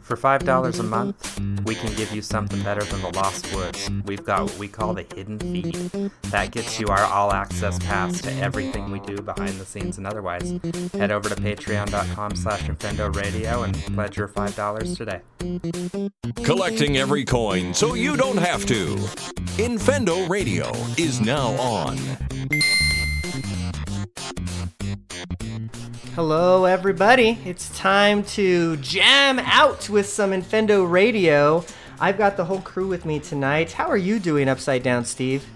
For $5 a month, we can give you something better than the Lost Woods. We've got what we call the Hidden Feed. That gets you our all access pass to everything we do behind the scenes and otherwise. Head over to patreon.com slash Infendo Radio and pledge your $5 today. Collecting every coin so you don't have to. Infendo Radio is now on. Hello, everybody. It's time to jam out with some Infendo Radio. I've got the whole crew with me tonight. How are you doing, Upside Down, Steve?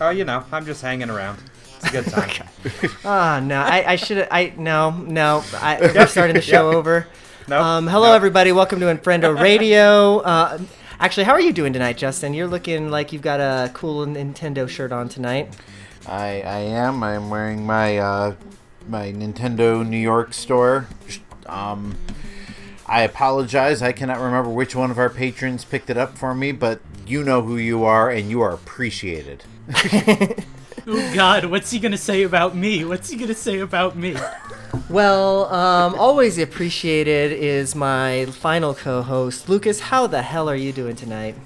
Oh, you know, I'm just hanging around. It's a good time. Ah, no, I, I should. I no, no. I, we're starting the show Yep. over. No, Um, hello, no. everybody. Welcome to Infendo Radio. Uh, actually, how are you doing tonight, Justin? You're looking like you've got a cool Nintendo shirt on tonight. I I am. I'm wearing my uh, my Nintendo New York store. Um, I apologize. I cannot remember which one of our patrons picked it up for me, but you know who you are, and you are appreciated. Oh God, what's he gonna say about me? What's he gonna say about me? Well, um, always appreciated is my final co-host, Lucas. How the hell are you doing tonight?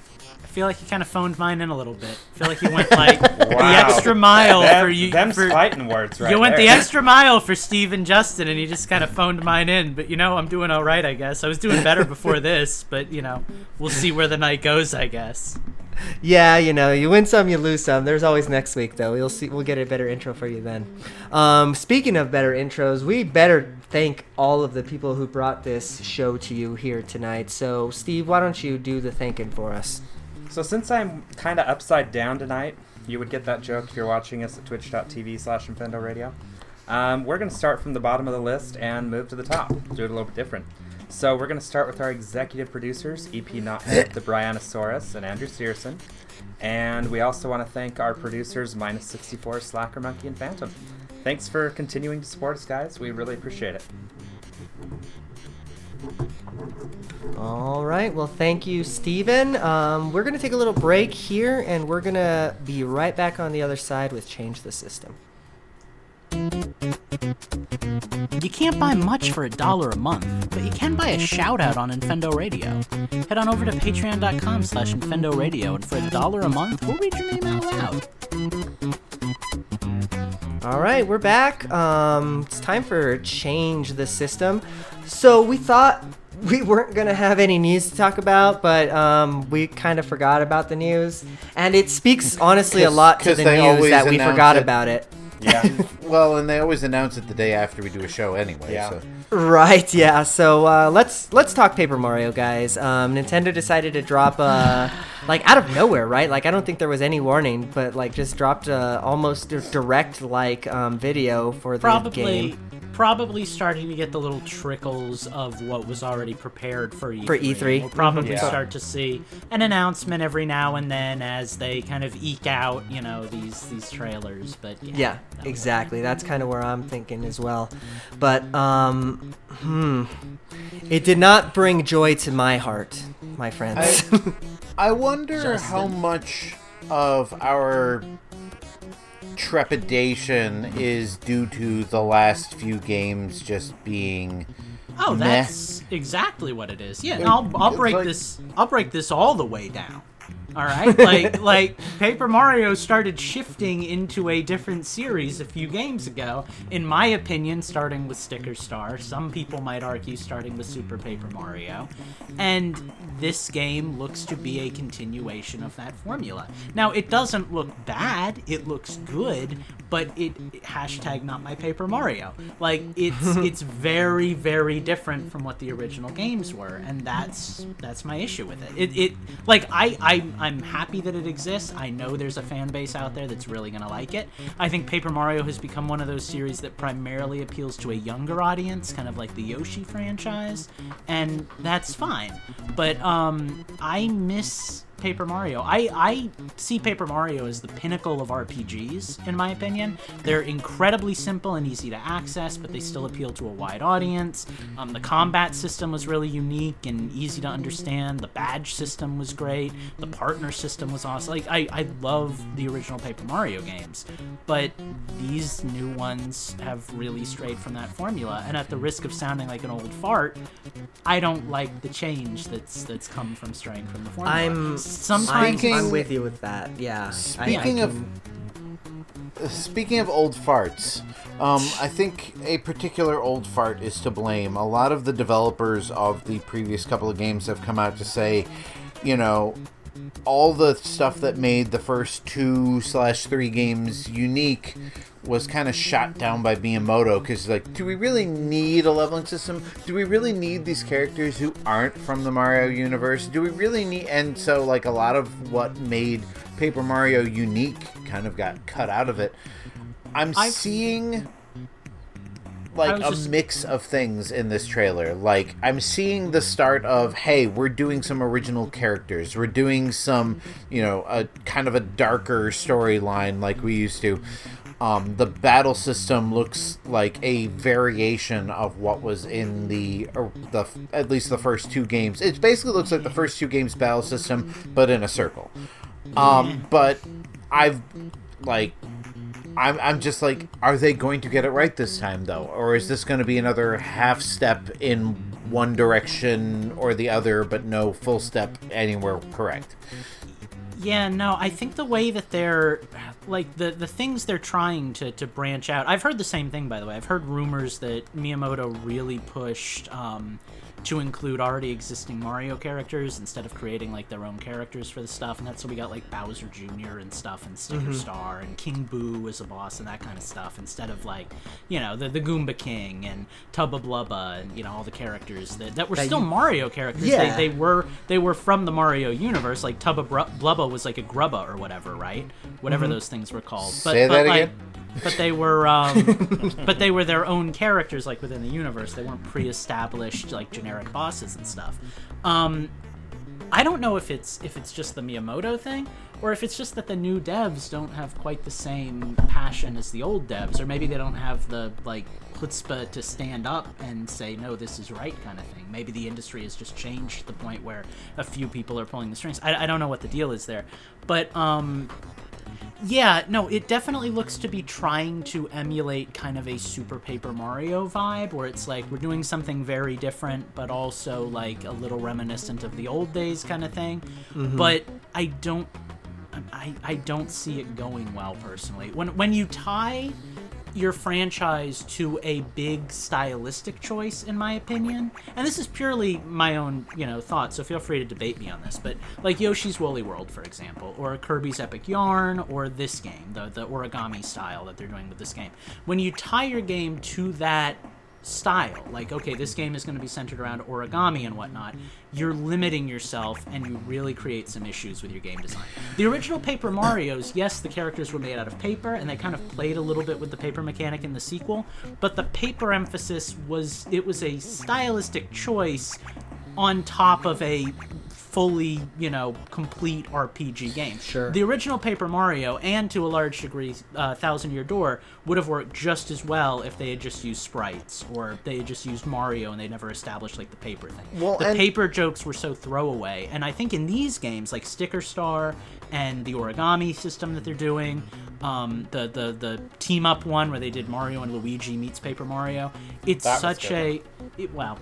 I feel like you kind of phoned mine in a little bit. I feel like you went like the extra mile Them- for you. them's for, fighting words right you went there. the extra mile for Steve and Justin, and he just kind of phoned mine in. But you know, I'm doing all right, I guess. I was doing better before this, but you know, we'll see where the night goes, I guess. Yeah, you know, you win some, you lose some. There's always next week, though. We'll see. We'll get a better intro for you then. Um, speaking of better intros, we better thank all of the people who brought this show to you here tonight. So, Steve, why don't you do the thanking for us? So since I'm kind of upside down tonight, you would get that joke if you're watching us at twitch.tv slash Infendo Radio. Um, we're going to start from the bottom of the list and move to the top. Do it a little bit different. So we're going to start with our executive producers, EP Knothead, the Brianosaurus, and Andrew Searson. And we also want to thank our producers, Minus 64, Slacker Monkey, and Phantom. Thanks for continuing to support us, guys. We really appreciate it. All right. Well, thank you, Stephen. Um, we're going to take a little break here, and we're going to be right back on the other side with Change the System. You can't buy much for a dollar a month, but you can buy a shout out on Infendo Radio. Head on over to patreon.com slash Infendo Radio, and for a dollar a month, we'll read your name out loud. All right, we're back. Um, it's time for change the system. So we thought we weren't gonna have any news to talk about, but um, we kind of forgot about the news, and it speaks honestly a lot to the they news that we forgot it. about it. Yeah. Well, and they always announce it the day after we do a show anyway. Yeah. So. Right, yeah. So uh, let's let's talk Paper Mario, guys. Um, Nintendo decided to drop uh, like out of nowhere, right? Like I don't think there was any warning, but like just dropped a almost a direct like um, video for the Probably, game. Probably starting to get the little trickles of what was already prepared for E3. For E3. We'll probably Yeah. start to see an announcement every now and then as they kind of eke out, you know, these these trailers. But yeah, Yeah, that'll- exactly. That's kind of where I'm thinking as well. But um, hmm, it did not bring joy to my heart, my friends. I wonder Justin. how much of our trepidation is due to the last few games just being Oh, Meh. that's exactly what it is. Yeah, I'll I'll break Like- this I'll break this all the way down. All right, like like Paper Mario started shifting into a different series a few games ago. In my opinion, starting with Sticker Star. Some people might argue starting with Super Paper Mario, and this game looks to be a continuation of that formula. Now, it doesn't look bad; it looks good, but it hashtag not my Paper Mario. Like it's it's very very different from what the original games were, and that's that's my issue with it. It, it like I I I'm happy that it exists. I know there's a fan base out there that's really gonna like it. I think Paper Mario has become one of those series that primarily appeals to a younger audience, kind of like the Yoshi franchise, and that's fine. But um, I miss Paper Mario. I, I see Paper Mario as the pinnacle of RPGs, in my opinion. They're incredibly simple and easy to access, but they still appeal to a wide audience. Um, the combat system was really unique and easy to understand. The badge system was great. The partner system was awesome. Like, I, I love the original Paper Mario games, but these new ones have really strayed from that formula. And at the risk of sounding like an old fart, I don't like the change that's that's come from straying from the formula. I'm sometimes I'm, Speaking- I'm with you with that. Yeah. I- I Speaking of Speaking of old farts, um, I think a particular old fart is to blame. A lot of the developers of the previous couple of games have come out to say, you know, all the stuff that made the first two slash three games unique was kind of shot down by Miyamoto because, like, do we really need a leveling system? Do we really need these characters who aren't from the Mario universe? Do we really need? And so, like, a lot of what made Paper Mario unique kind of got cut out of it. I'm I've- seeing like a just- mix of things in this trailer. Like I'm seeing the start of hey, we're doing some original characters. We're doing some, you know, a kind of a darker storyline like we used to. Um, the battle system looks like a variation of what was in the or the at least the first two games. It basically looks like the first two games battle system, but in a circle. Um, but I've like I'm, I'm just like, are they going to get it right this time, though? Or is this going to be another half step in one direction or the other, but no full step anywhere correct? Yeah, no, I think the way that they're like the the things they're trying to to branch out. I've heard the same thing by the way. I've heard rumors that Miyamoto really pushed um to include already existing Mario characters instead of creating like their own characters for the stuff, and that's so we got like Bowser Jr. and stuff, and Sticker mm-hmm. Star and King Boo as a boss and that kind of stuff, instead of like you know the the Goomba King and Tubba Blubba and you know all the characters that, that were That still you- Mario characters. Yeah. They, they were they were from the Mario universe. Like Tubba Bru- Blubba was like a Grubba or whatever, right? Whatever mm-hmm. those things were called. But, Say but that like, again? But they were, um, but they were their own characters, like within the universe. They weren't pre-established like generic bosses and stuff. Um, I don't know if it's if it's just the Miyamoto thing or if it's just that the new devs don't have quite the same passion as the old devs, or maybe they don't have the like chutzpah to stand up and say no, this is right kind of thing. Maybe the industry has just changed to the point where a few people are pulling the strings. I, I don't know what the deal is there, but um, yeah, no, it definitely looks to be trying to emulate kind of a Super Paper Mario vibe, where it's like we're doing something very different, but also like a little reminiscent of the old days kind of thing. Mm-hmm. But I don't, I, I don't see it going well personally. When when you tie your franchise to a big stylistic choice in my opinion. And this is purely my own you know thoughts so feel free to debate me on this but like yoshi's woolly world for example or kirby's epic yarn or this game the, the origami style that they're doing with this game. When you tie your game to that style. Like okay this game is going to be centered around origami and whatnot. You're limiting yourself and you really create some issues with your game design. The original paper marios yes the characters were made out of paper and they kind of played a little bit with the paper mechanic in the sequel but the paper emphasis was it was a stylistic choice on top of a fully, you know, complete RPG game. Sure. The original Paper Mario and to a large degree uh, Thousand Year Door would have worked just as well if they had just used sprites or they had just used Mario and they never established like the paper thing. Well, the and- paper jokes were so throwaway, and I think in these games like Sticker Star and the origami system that they're doing, um, the the the team up one where they did Mario and Luigi meets Paper Mario, it's That such a it, well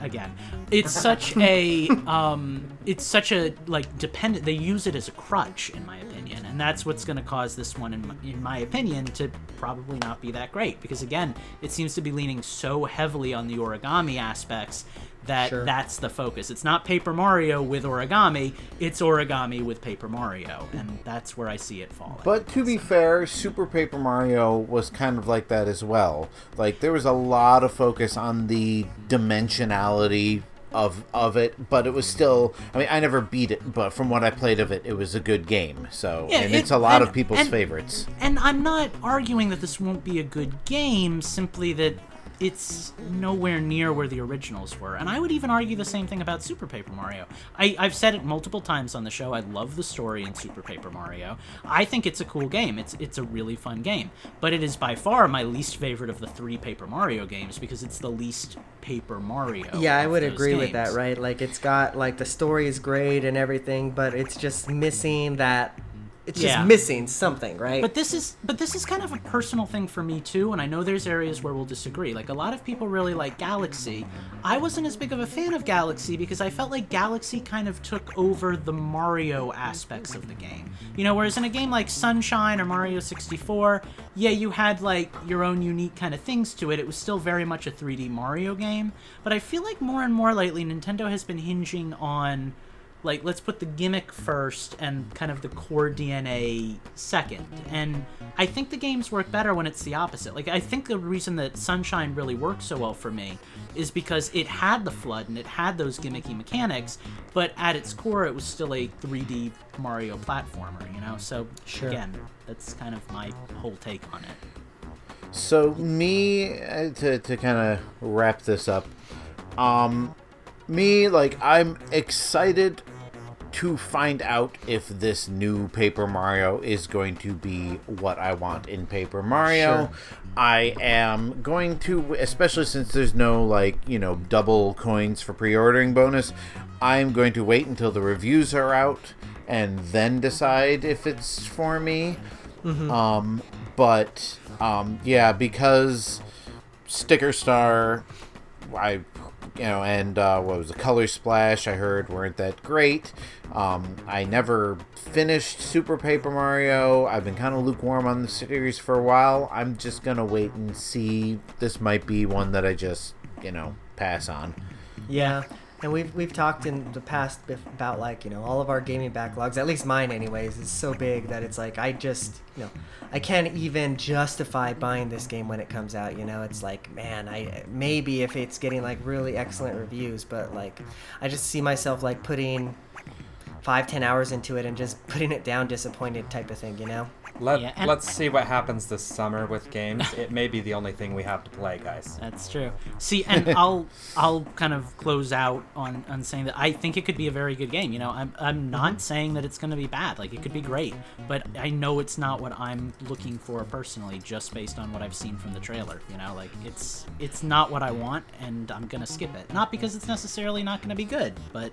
again. It's such a um it's such a like dependent they use it as a crutch in my opinion and that's what's going to cause this one in my, in my opinion to probably not be that great because again it seems to be leaning so heavily on the origami aspects that Sure. that's the focus it's not paper mario with origami it's origami with paper mario and that's where i see it falling But to be fair, Super Paper Mario was kind of like that as well. Like there was a lot of focus on the dimensionality of of it, but it was still. I mean, I never beat it, but from what I played of it, it was a good game. So, Yeah, and it- it's a lot and- of people's and- favorites. And I'm not arguing that this won't be a good game, simply that it's nowhere near where the originals were. And I would even argue the same thing about Super Paper Mario. I, I've said it multiple times on the show. I love the story in Super Paper Mario. I think it's a cool game. It's it's a really fun game. But it is by far my least favorite of the three Paper Mario games because it's the least Paper Mario. Yeah, I would agree with that, right? Like it's got like the story is great and everything, but it's just missing that it's just missing something, right? But this is but this is kind of a personal thing for me too, and I know there's areas where we'll disagree. Like a lot of people really like Galaxy. I wasn't as big of a fan of Galaxy because I felt like Galaxy kind of took over the Mario aspects of the game. You know, whereas in a game like Sunshine or Mario 64, yeah, you had like your own unique kind of things to it. It was still very much a 3D Mario game, but I feel like more and more lately Nintendo has been hinging on like let's put the gimmick first and kind of the core DNA second. And I think the games work better when it's the opposite. Like I think the reason that Sunshine really worked so well for me is because it had the flood and it had those gimmicky mechanics, but at its core it was still a 3D Mario platformer, you know? So Sure. again, that's kind of my whole take on it. So me uh, to to kind of wrap this up, um, me like I'm excited to find out if this new Paper Mario is going to be what I want in Paper Mario. Sure. I am going to, especially since there's no like you know double coins for pre-ordering bonus. I'm going to wait until the reviews are out and then decide if it's for me. Mm-hmm. Um, but um, yeah, because Sticker Star, I, you know, and uh, what was the Color Splash? I heard weren't that great. Um, I never finished Super Paper Mario. I've been kind of lukewarm on the series for a while. I'm just gonna wait and see. This might be one that I just, you know, pass on. Yeah, and we've we've talked in the past about like you know all of our gaming backlogs, at least mine anyways, is so big that it's like I just you know I can't even justify buying this game when it comes out. You know, it's like man, I maybe if it's getting like really excellent reviews, but like I just see myself like putting five ten hours into it and just putting it down disappointed type of thing. You know. Let, Yeah, and- let's see what happens this summer with games. It may be the only thing we have to play, guys. That's true. See, and I'll I'll kind of close out on, on saying that I think it could be a very good game. You know, I'm I'm not mm-hmm. saying that it's going to be bad. Like it could be great, but I know it's not what I'm looking for personally, just based on what I've seen from the trailer. You know, like it's it's not what I want, and I'm gonna skip it. Not because it's necessarily not going to be good, but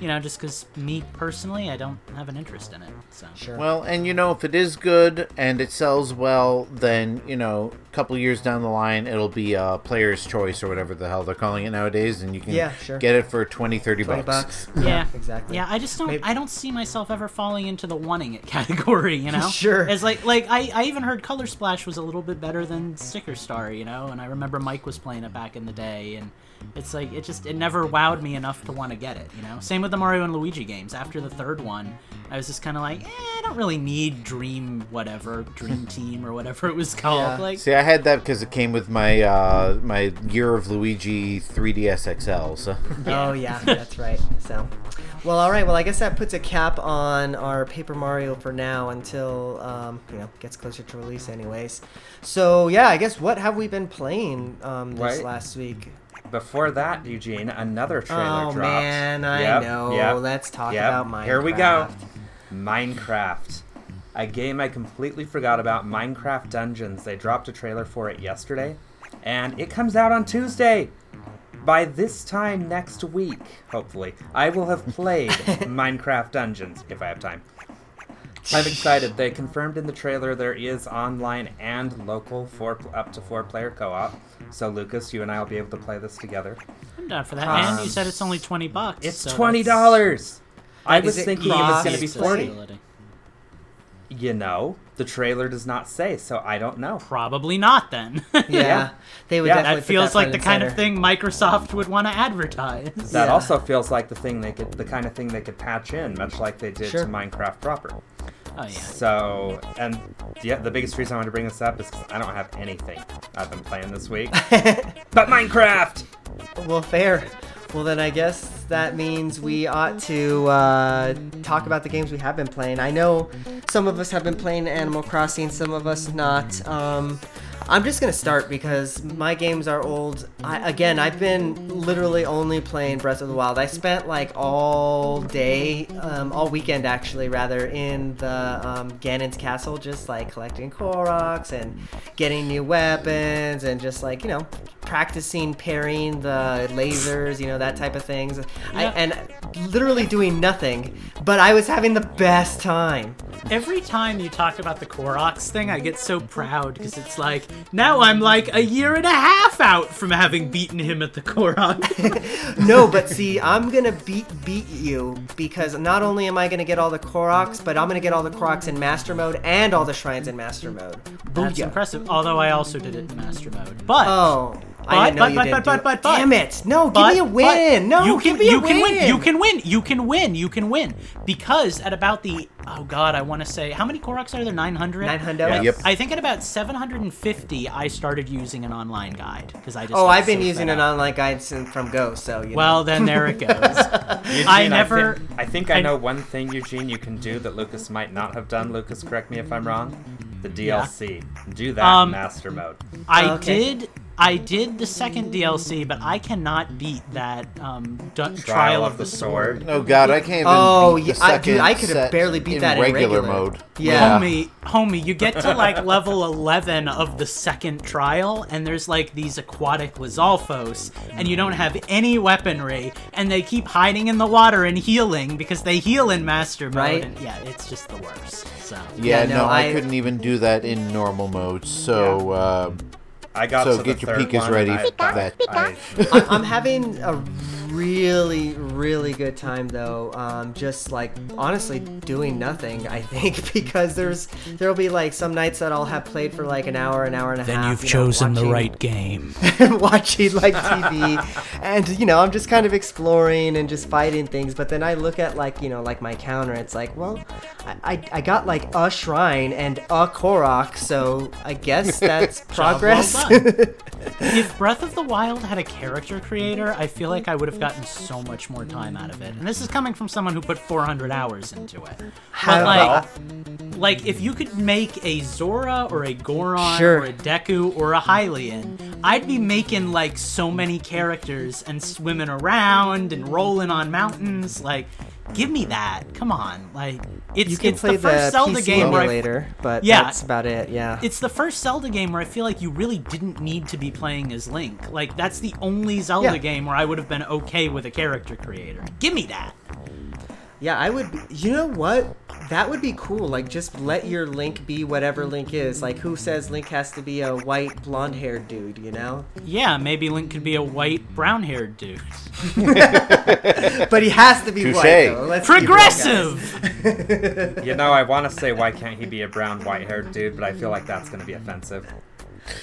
you know, just because me personally, I don't have an interest in it. So Sure. Well, and you know, if it is good and it sells well, then you know, a couple years down the line, it'll be a player's choice or whatever the hell they're calling it nowadays, and you can Yeah, sure. get it for 20, 30 Twenty bucks. bucks. Yeah, exactly. Yeah, I just don't. Maybe- I don't see myself ever falling into the wanting it category. You know, Sure. It's like like I, I even heard Color Splash was a little bit better than Sticker Star. You know, and I remember Mike was playing it back in the day, and it's like it just it never wowed me enough to want to get it. You know, same with the Mario and Luigi games. After the third one, I was just kind of like, eh, I don't really need Dream whatever Dream Team or whatever it was called. Yeah. Like, See, I had that because it came with my uh, my Year of Luigi 3DS XL. So Oh yeah, that's right. So, well, all right. Well, I guess that puts a cap on our Paper Mario for now until um, you know gets closer to release, anyways. So yeah, I guess what have we been playing um, this Right. last week? Before that, Eugene, another trailer oh dropped. man, I Yep, know. yep, Let's talk yep. about Minecraft. Here we go. Minecraft. A game I completely forgot about, Minecraft Dungeons. They dropped a trailer for it yesterday, and it comes out on Tuesday. By this time next week, hopefully, I will have played Minecraft Dungeons if I have time. I'm excited. They confirmed in the trailer there is online and local four up to four player co-op. So Lucas, you and I will be able to play this together. I'm down for that. Um, and you said it's only twenty bucks. It's so twenty dollars. I was it thinking it was going to be forty. Accessibility. You know, the trailer does not say, so I don't know. Probably not then. Yeah, Yeah. they would Yeah. definitely. that put feels like the and kind of thing Microsoft would want to advertise. That Yeah. also feels like the thing they could, the kind of thing they could patch in, much like they did Sure. to Minecraft proper. Oh yeah. So, and yeah, the biggest reason I wanted to bring this up is because I don't have anything I've been playing this week, but Minecraft. Well, fair. Well, then I guess that means we ought to uh, talk about the games we have been playing. I know some of us have been playing Animal Crossing, some of us not. Um, I'm just gonna start because my games are old. I, again, I've been literally only playing Breath of the Wild. I spent like all day, um, all weekend actually, rather, in the um, Ganon's castle, just like collecting Koroks and getting new weapons and just like you know practicing parrying the lasers, you know that type of things. I, and literally doing nothing, but I was having the best time. Every time you talk about the Koroks thing, I get so proud because it's like now I'm like a year and a half out from having beaten him at the Korok. no, but see, I'm gonna beat beat you because not only am I gonna get all the Koroks, but I'm gonna get all the Koroks in Master Mode and all the shrines in Master Mode. That's Booyah. impressive. Although I also did it in Master Mode, but Oh, I But- didn't know but- you but- didn't but- do but- but- but- Damn it! No, But- give me a win. No, you can give me you a can win. win. You can win. You can win. You can win because at about the oh god, I want to say how many Koroks are there? Nine hundred. 900? Yeah. Yep. I think at about 750, I started using an online guide because I just. Oh, I've been using an up. online guide since from Go, so you know. Well, then there it goes. Eugene, I never- think, I, think I I- know one thing, Eugene, you can do that Lucas might not have done. Lucas, correct me if I'm wrong. The DLC. Do that Um, Master Mode. I Okay. did. I did the second DLC, but I cannot beat that um, du- Trial, of the Sword. Oh God, I can't even. Oh, beat the yeah, I- dude, second I could've set barely beat in that in regular, regular. mode. Yeah. Homie, homie, you get to like level 11 of the second trial, and there's like these aquatic Lizalfos, and you don't have any weaponry, and they keep hiding in the water and healing because they heal in Master Mode. Right. And yeah, it's just the worst. So. Yeah, Yeah, no, no, I, I- couldn't even do that in normal mode. So uh, I got so to get the your third Pikas ready I- for that. I- I'm, I'm having a really, really good time though. Um, just like honestly doing nothing. I think because there's there'll be like some nights that I'll have played for like an hour, an hour and a Then half. Then you've you know, chosen the right game. watching like TV, and you know I'm just kind of exploring and just fighting things. But then I look at like you know like my counter. It's like, well, I I, I got like a shrine and a Korok, so I guess that's Job well progress. if Breath of the Wild had a character creator, I feel like I would have gotten so much more time out of it. And this is coming from someone who put 400 hours into it. How- But like, like if you could make a Zora or a Goron Sure. or a Deku or a Hylian, I'd be making like so many characters and swimming around and rolling on mountains. Like, give me that. Come on. Like, it's you can it's play the first Zelda PC game where I but Yeah. that's about it. Yeah. it's the first Zelda game where I feel like you really didn't need to be playing as Link. Like that's the only Zelda Yeah. game where I would have been okay with a character creator. Give me that. Yeah, I would. You know what? That would be cool. Like, just let your Link be whatever Link is. Like, who says Link has to be a white, blonde-haired dude? You know? Yeah, maybe Link could be a white, brown-haired dude. But he has to be Touche. white. Though. Let's be real. Progressive. you know, I want to say why can't he be a brown, white-haired dude, but I feel like that's going to be offensive.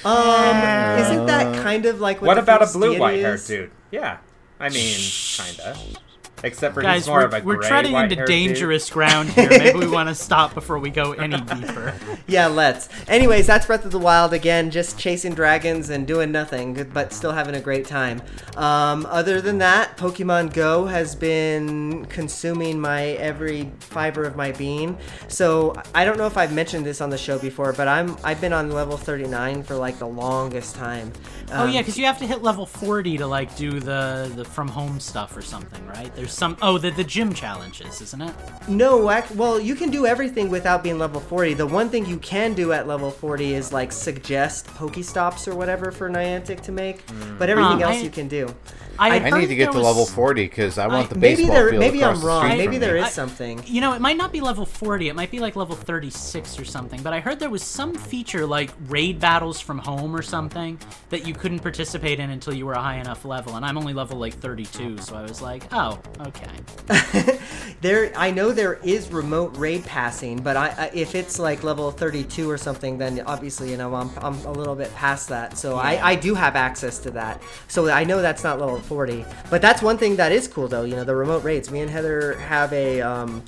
Um, isn't that kind of like what? What the about a blue, white haired dude? Yeah, I mean, kinda. Except for Guys, he's more we're, of a we're treading into white-haired dude. dangerous ground here. Maybe we want to stop before we go any deeper. Yeah, let's. Anyways, that's Breath of the Wild again, just chasing dragons and doing nothing, but still having a great time. Um, other than that, Pokemon Go has been consuming my every fiber of my being. So I don't know if I've mentioned this on the show before, but I'm I've been on level 39 for like the longest time. Oh Um, yeah, because you have to hit level 40 to like do the the from home stuff or something, right? There's some oh the the gym challenges, isn't it? No, ac- well, you can do everything without being level 40. The one thing you can do at level 40 is like suggest Pokestops or whatever for Niantic to make, but everything Um, else I- you can do. I, I need to get to was- level 40 because I want I- the Maybe baseball there, field maybe across I'm the wrong. street Maybe from there me. is I- something. You know, it might not be level 40. It might be like level 36 or something. But I heard there was some feature like raid battles from home or something that you couldn't participate in until you were a high enough level. And I'm only level like 32, so I was like, oh, okay. There, I know there is remote raid passing, but I, I if it's like level 32 or something, then obviously you know I'm, I'm a little bit past that. So I, I do have access to that. So I know that's not level 40, but that's one thing that is cool though. You know the remote raids. Me and Heather have a um,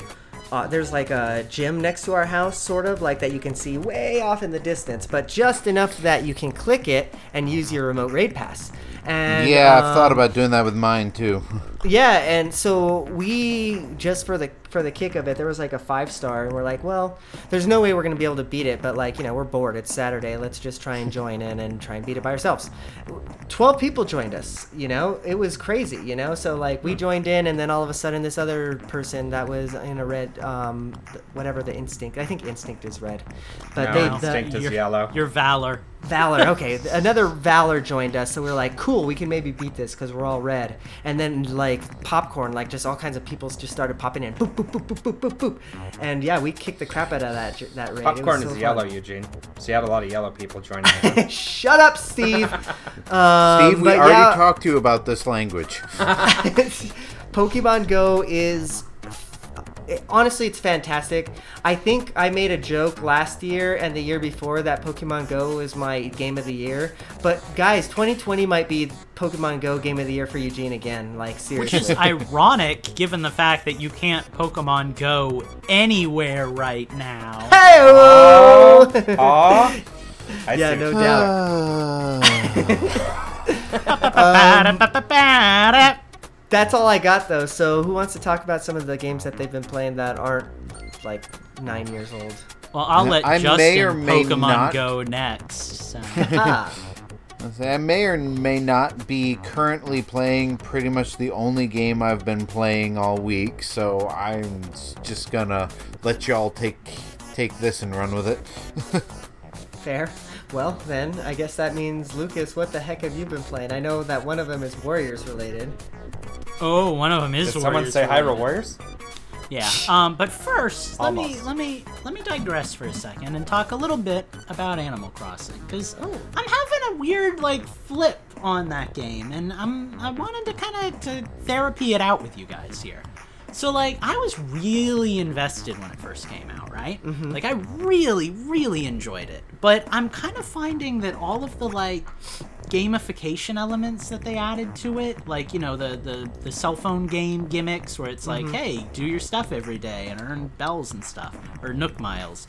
uh, there's like a gym next to our house, sort of like that you can see way off in the distance, but just enough that you can click it and use your remote raid pass. And yeah, I've thought um, about doing that with mine too. Yeah, and so we just for the for the kick of it, there was like a five star, and we're like, well, there's no way we're gonna be able to beat it, but like you know, we're bored. It's Saturday. Let's just try and join in and try and beat it by ourselves. Twelve people joined us. You know, it was crazy. You know, so like we joined in, and then all of a sudden, this other person that was in a red, um, whatever the instinct. I think instinct is red, but No, they the, Instinct is Your- yellow. Your valor. Valor. Okay, another Valor joined us, so we are like, cool, we can maybe beat this because we're all red. And then like popcorn, like just all kinds of people just started popping in, boop boop boop boop boop boop boop. And yeah, we kicked the crap out of that that raid. Popcorn so is fun. yellow, Eugene. So you had a lot of yellow people joining. Shut up, Steve. um, Steve, we already yeah, talked to you about this language. Pokemon Go is it- honestly it's fantastic. I think I made a joke last year and the year before that Pokemon Go is my game of the year. But guys, 2020 might be Pokemon Go game of the year for Eugene again. Like seriously, Which is ironic given the fact that you can't Pokemon Go anywhere right now. Hey! Aw. I Yeah, see. no doubt. Ba-da-ba-ba-da. That's all I got though. So who wants to talk about some of the games that they've been playing that aren't like nine years old? Well, I'll let I Justin may or may Pokemon not- Go next. So. ah, I may or may not be currently playing pretty much the only game I've been playing all week, so I'm just gonna let y'all take take this and run with it. fair. Well, then I guess that means Lucas. What the heck have you been playing? I know that one of them is Warriors related. Oh, one of them is Did someone say related. Hyrule Warriors? Yeah. Um, but first, let me let me let me digress for a second and talk a little bit about Animal Crossing because Oh. I'm having a weird like flip on that game, and I'm I wanted to kind of to therapy it out with you guys here. So like I was really invested when it first came out, right? Like I really really enjoyed it. But I'm kind of finding that all of the like gamification elements that they added to it, like you know the the, the cell phone game gimmicks, where it's like, hey, do your stuff every day and earn bells and stuff, or Nook miles.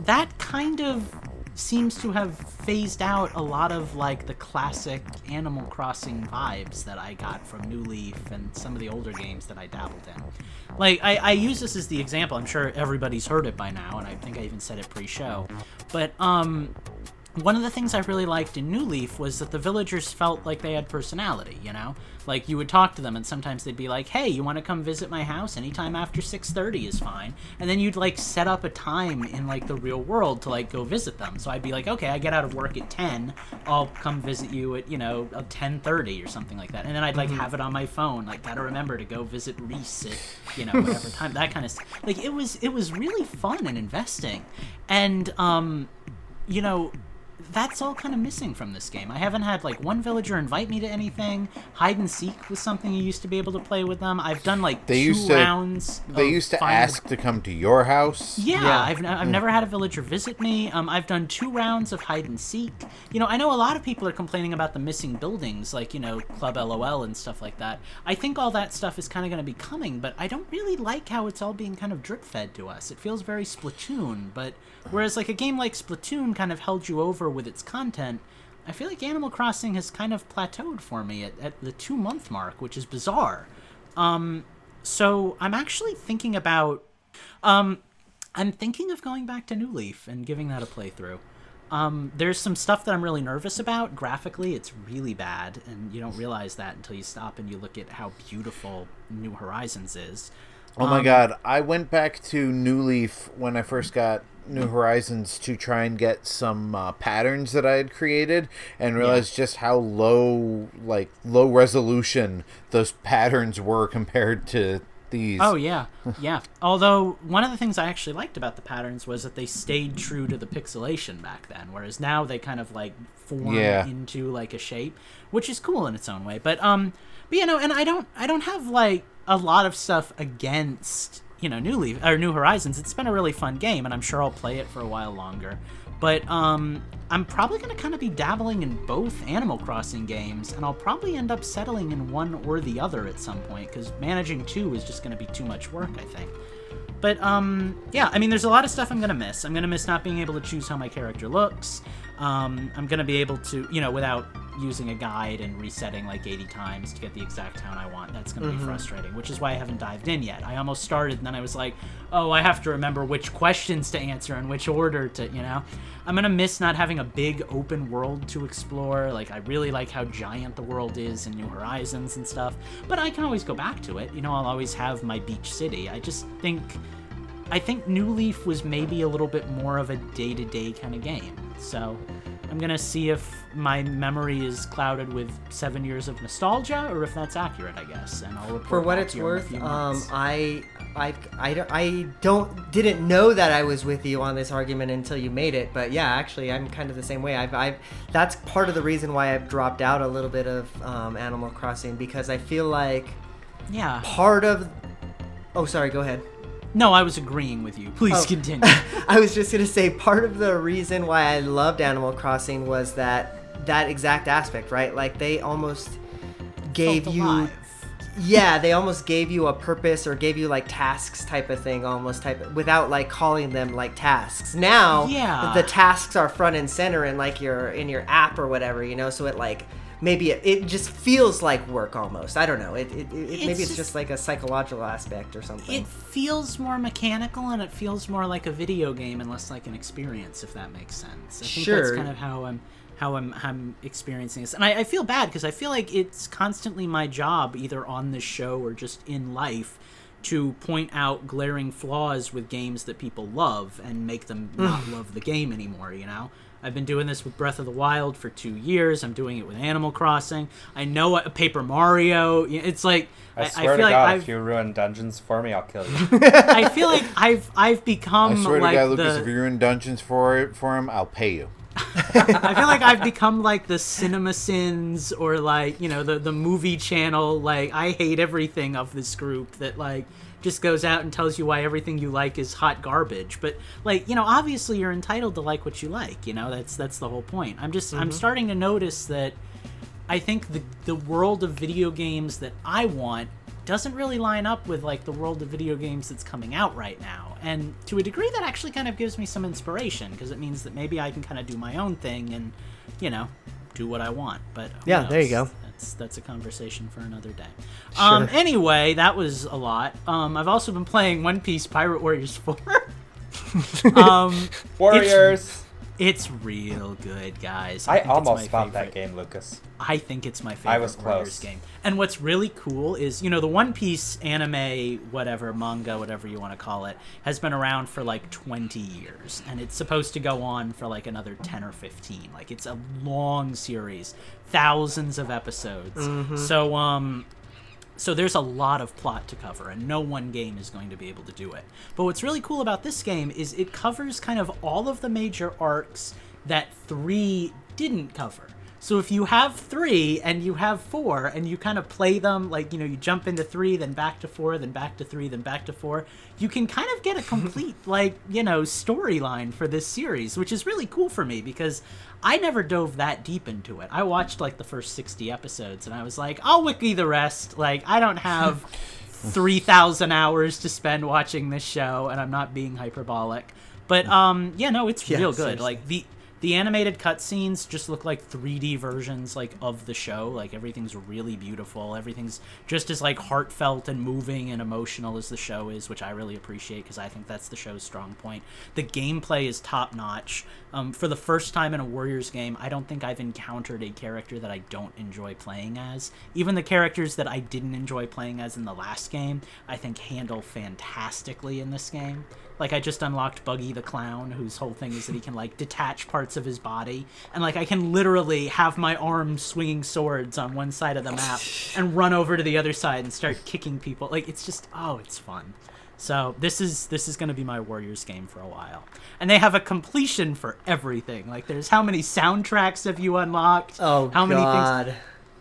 That kind of seems to have phased out a lot of like the classic Animal Crossing vibes that I got from New Leaf and some of the older games that I dabbled in. Like I, I use this as the example. I'm sure everybody's heard it by now, and I think I even said it pre-show. But um, one of the things I really liked in New Leaf was that the villagers felt like they had personality, you know? Like you would talk to them and sometimes they'd be like, "Hey, you want to come visit my house anytime after 6:30 is fine." And then you'd like set up a time in like the real world to like go visit them. So I'd be like, "Okay, I get out of work at 10. I'll come visit you at, you know, 10:30 or something like that." And then I'd like have it on my phone, like got to remember to go visit Reese at, you know, whatever time. That kind of stuff. Like it was it was really fun and investing. And um you know, that's all kind of missing from this game. I haven't had like one villager invite me to anything. Hide and seek was something you used to be able to play with them. I've done like They two used to- rounds. They used to finding- ask to come to your house. Yeah, Yeah. I've, n- I've never had a villager visit me. Um, I've done two rounds of hide and seek. You know, I know a lot of people are complaining about the missing buildings, like, you know, Club LOL and stuff like that. I think all that stuff is kind of going to be coming, but I don't really like how it's all being kind of drip fed to us. It feels very Splatoon, but whereas, like, a game like Splatoon kind of held you over with its content, I feel like Animal Crossing has kind of plateaued for me at, at the two month mark, which is bizarre. Um, so I'm actually thinking about um, I'm thinking of going back to New Leaf and giving that a playthrough. Um, there's some stuff that I'm really nervous about. Graphically, it's really bad, and you don't realize that until you stop and you look at how beautiful New Horizons is. Oh my god, I went back to New Leaf when I first got New Horizons to try and get some uh, patterns that I had created and realized just how low like low resolution those patterns were compared to these. Oh yeah, yeah. Although one of the things I actually liked about the patterns was that they stayed true to the pixelation back then, whereas now they kind of like form Yeah. into like a shape, which is cool in its own way. But um, but you know, and I don't I don't have like a lot of stuff against you know New Leaf or New Horizons. It's been a really fun game, and I'm sure I'll play it for a while longer. But um, I'm probably going to kind of be dabbling in both Animal Crossing games, and I'll probably end up settling in one or the other at some point because managing two is just going to be too much work, I think. But um, yeah, I mean, there's a lot of stuff I'm gonna miss. I'm gonna miss not being able to choose how my character looks. Um, I'm gonna be able to, you know, without using a guide and resetting like 80 times to get the exact town I want. That's going to Mm-hmm. be frustrating, which is why I haven't dived in yet. I almost started and then I was like, oh, I have to remember which questions to answer and which order to, you know. I'm going to miss not having a big open world to explore. Like, I really like how giant the world is in New Horizons and stuff, but I can always go back to it. You know, I'll always have my beach city. I just think I think New Leaf was maybe a little bit more of a day to day kind of game. So I'm gonna see if my memory is clouded with seven years of nostalgia or if that's accurate, I guess. And I'll report For what it's to you in a worth, um. I, I, I, don't- I don't didn't know that I was with you on this argument until you made it. But yeah, actually, I'm kind of the same way. I've, I've that's part of the reason why I've dropped out a little bit of um, Animal Crossing because I feel like yeah. part of. Oh, sorry. Go ahead. No, I was agreeing with you. Please Oh. continue. I was just gonna say part of the reason why I loved Animal Crossing was that that exact aspect, right? Like they almost gave you yeah they almost gave you a purpose or gave you like tasks type of thing almost type of, without like calling them like tasks now Yeah. the tasks are front and center in like your in your app or whatever you know so it like maybe it, it just feels like work almost i don't know it, it, it maybe it's just- just like a psychological aspect or something It feels more mechanical and it feels more like a video game and less like an experience, if that makes sense. I think Sure. that's kind of how I'm how I'm, I'm experiencing this. And I, I feel bad because I feel like it's constantly my job, either on this show or just in life, to point out glaring flaws with games that people love and make them not love the game anymore, you know? I've been doing this with Breath of the Wild for two years. I'm doing it with Animal Crossing. I know what Paper Mario. It's like I, I, swear I feel to like God, I've, if you ruin dungeons for me, I'll kill you. I feel like I've I've become I swear like to God, Lucas, the if you ruin dungeons for it for him, I'll pay you. I feel like I've become like the Cinema Sins or like you know the the movie channel. Like I hate everything of this group that like just goes out and tells you why everything you like is hot garbage. But like you know, obviously you're entitled to like what you like. You know that's that's the whole point. I'm just I'm mm-hmm. starting to notice that I think the the world of video games that I want doesn't really line up with like the world of video games that's coming out right now. And to a degree that actually kind of gives me some inspiration because it means that maybe I can kind of do my own thing and you know, do what I want. But Yeah, there you go. That's that's a conversation for another day. Um anyway, that was a lot. Um I've also been playing One Piece Pirate Warriors 4. um Warriors! It's real good, guys. I think it's almost my bought that favorite. game, Lucas. I think it's my favorite I was Warriors close. game. And what's really cool is, you know, the One Piece anime, whatever, manga, whatever you want to call it, has been around for like 20 years. And it's supposed to go on for like another 10 or 15. Like, it's a long series, thousands of episodes. So, um, so there's a lot of plot to cover, and no one game is going to be able to do it. But what's really cool about this game is it covers kind of all of the major arcs that three didn't cover. So if you have three and you have four and you kind of play them like you know you jump into three then back to four then back to three then back to four you can kind of get a complete like you know storyline for this series which is really cool for me because I never dove that deep into it. I watched like the first 60 episodes and I was like I'll wiki the rest like I don't have 3000 hours to spend watching this show and I'm not being hyperbolic. But um yeah no it's real good. seriously. Like the the animated cutscenes just look like 3D versions like of the show. Like everything's really beautiful. Everything's just as like heartfelt and moving and emotional as the show is, which I really appreciate because I think that's the show's strong point. The gameplay is top notch. Um, for the first time in a Warriors game, I don't think I've encountered a character that I don't enjoy playing as. Even the characters that I didn't enjoy playing as in the last game, I think handle fantastically in this game. Like I just unlocked Buggy the Clown, whose whole thing is that he can like detach parts of his body, and like I can literally have my arms swinging swords on one side of the map and run over to the other side and start kicking people. Like it's just oh, it's fun. So this is this is going to be my Warriors game for a while, and they have a completion for everything. Like there's how many soundtracks have you unlocked? oh how many things?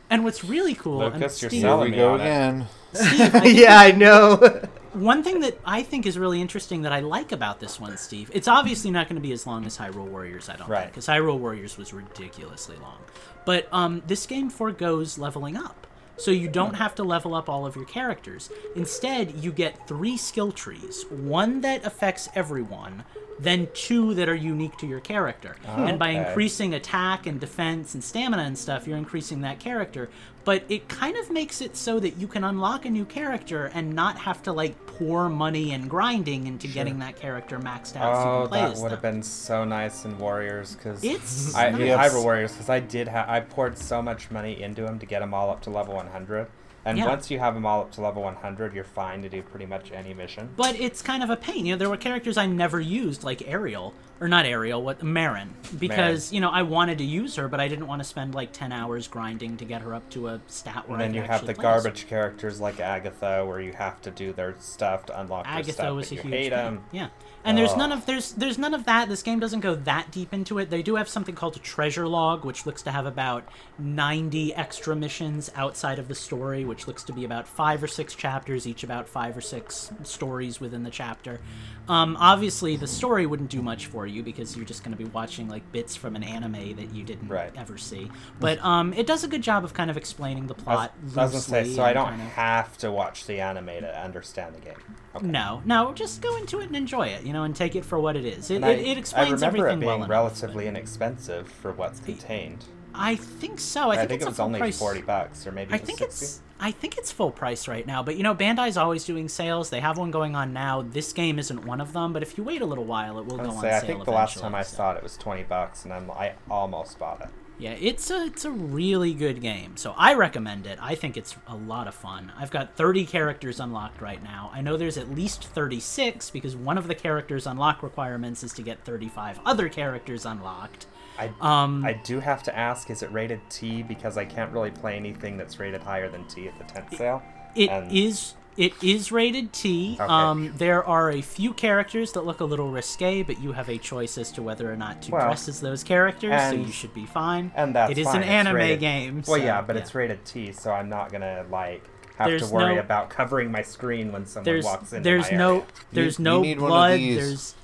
And what's really cool, and Lucas, you're Steve, Here selling we me go on it. again. yeah i know one thing that I think is really interesting that I like about this one, Steve, it's obviously not going to be as long as Hyrule Warriors, I don't Right. think, because Hyrule Warriors was ridiculously long. But um, this game foregoes leveling up. So you don't have to level up all of your characters. Instead, you get three skill trees one that affects everyone, then two that are unique to your character. And by Okay. increasing attack and defense and stamina and stuff, you're increasing that character. But it kind of makes it so that you can unlock a new character and not have to like pour money and grinding into getting that character maxed out so Oh, play that would have been so nice in Warriors because It's I nice. Hyrule Warriors because I did have I poured so much money into them to get them all up to level 100, and Yeah. once you have them all up to level 100, you're fine to do pretty much any mission. But it's kind of a pain. You know, there were characters I never used, like Ariel, or not Ariel, what Marin, because you know I wanted to use her, but I didn't want to spend like ten hours grinding to get her up to a stat where And then you have the her. garbage characters like Agitha, where you have to do their stuff to unlock their Agitha stuff, was a huge you hate pain. them. Yeah, and there's none of there's there's none of that. This game doesn't go that deep into it. They do have something called a treasure log, which looks to have about 90 extra missions outside of the story, which looks to be about five or six chapters, each about five or six stories within the chapter. Um, obviously, the story wouldn't do much for you because you're just going to be watching like bits from an anime that you didn't Right. ever see. But um, it does a good job of kind of explaining the I was, plot. I was gonna say, so I don't kind of- have to watch the anime to understand the game. Okay. no, no, just go into it and enjoy it, you know, and take it for what it is. It, I, it, it explains I remember everything it being well relatively but- inexpensive for what's contained. I think so. I I think, it's it was only price. forty bucks, or maybe I think 60. it's I think it's full price right now. But you know, Bandai's always doing sales. They have one going on now. This game isn't one of them. But if you wait a little while, it will go was on gonna I sale. think the last time I so- saw it, it was twenty bucks, and I'm, I almost bought it. Yeah, it's a it's a really good game. So I recommend it. I think it's a lot of fun. I've got 30 characters unlocked right now. I know there's at least 36 because one of the characters unlock requirements is to get 35 other characters unlocked. I, Um, I do have to ask, is it rated T? Because I can't really play anything that's rated higher than T at the tent sale. It and is it is rated T. Okay. Um, there are a few characters that look a little risque, but you have a choice as to whether or not to Well, dress as those characters, so and- you should be fine. and that's it is fine, an it's anime rated- game. Well, so, yeah, but it's rated T, so I'm not gonna like have There's to worry no- about covering my screen when someone there's walks in. there's no there's you no need one of blood. There's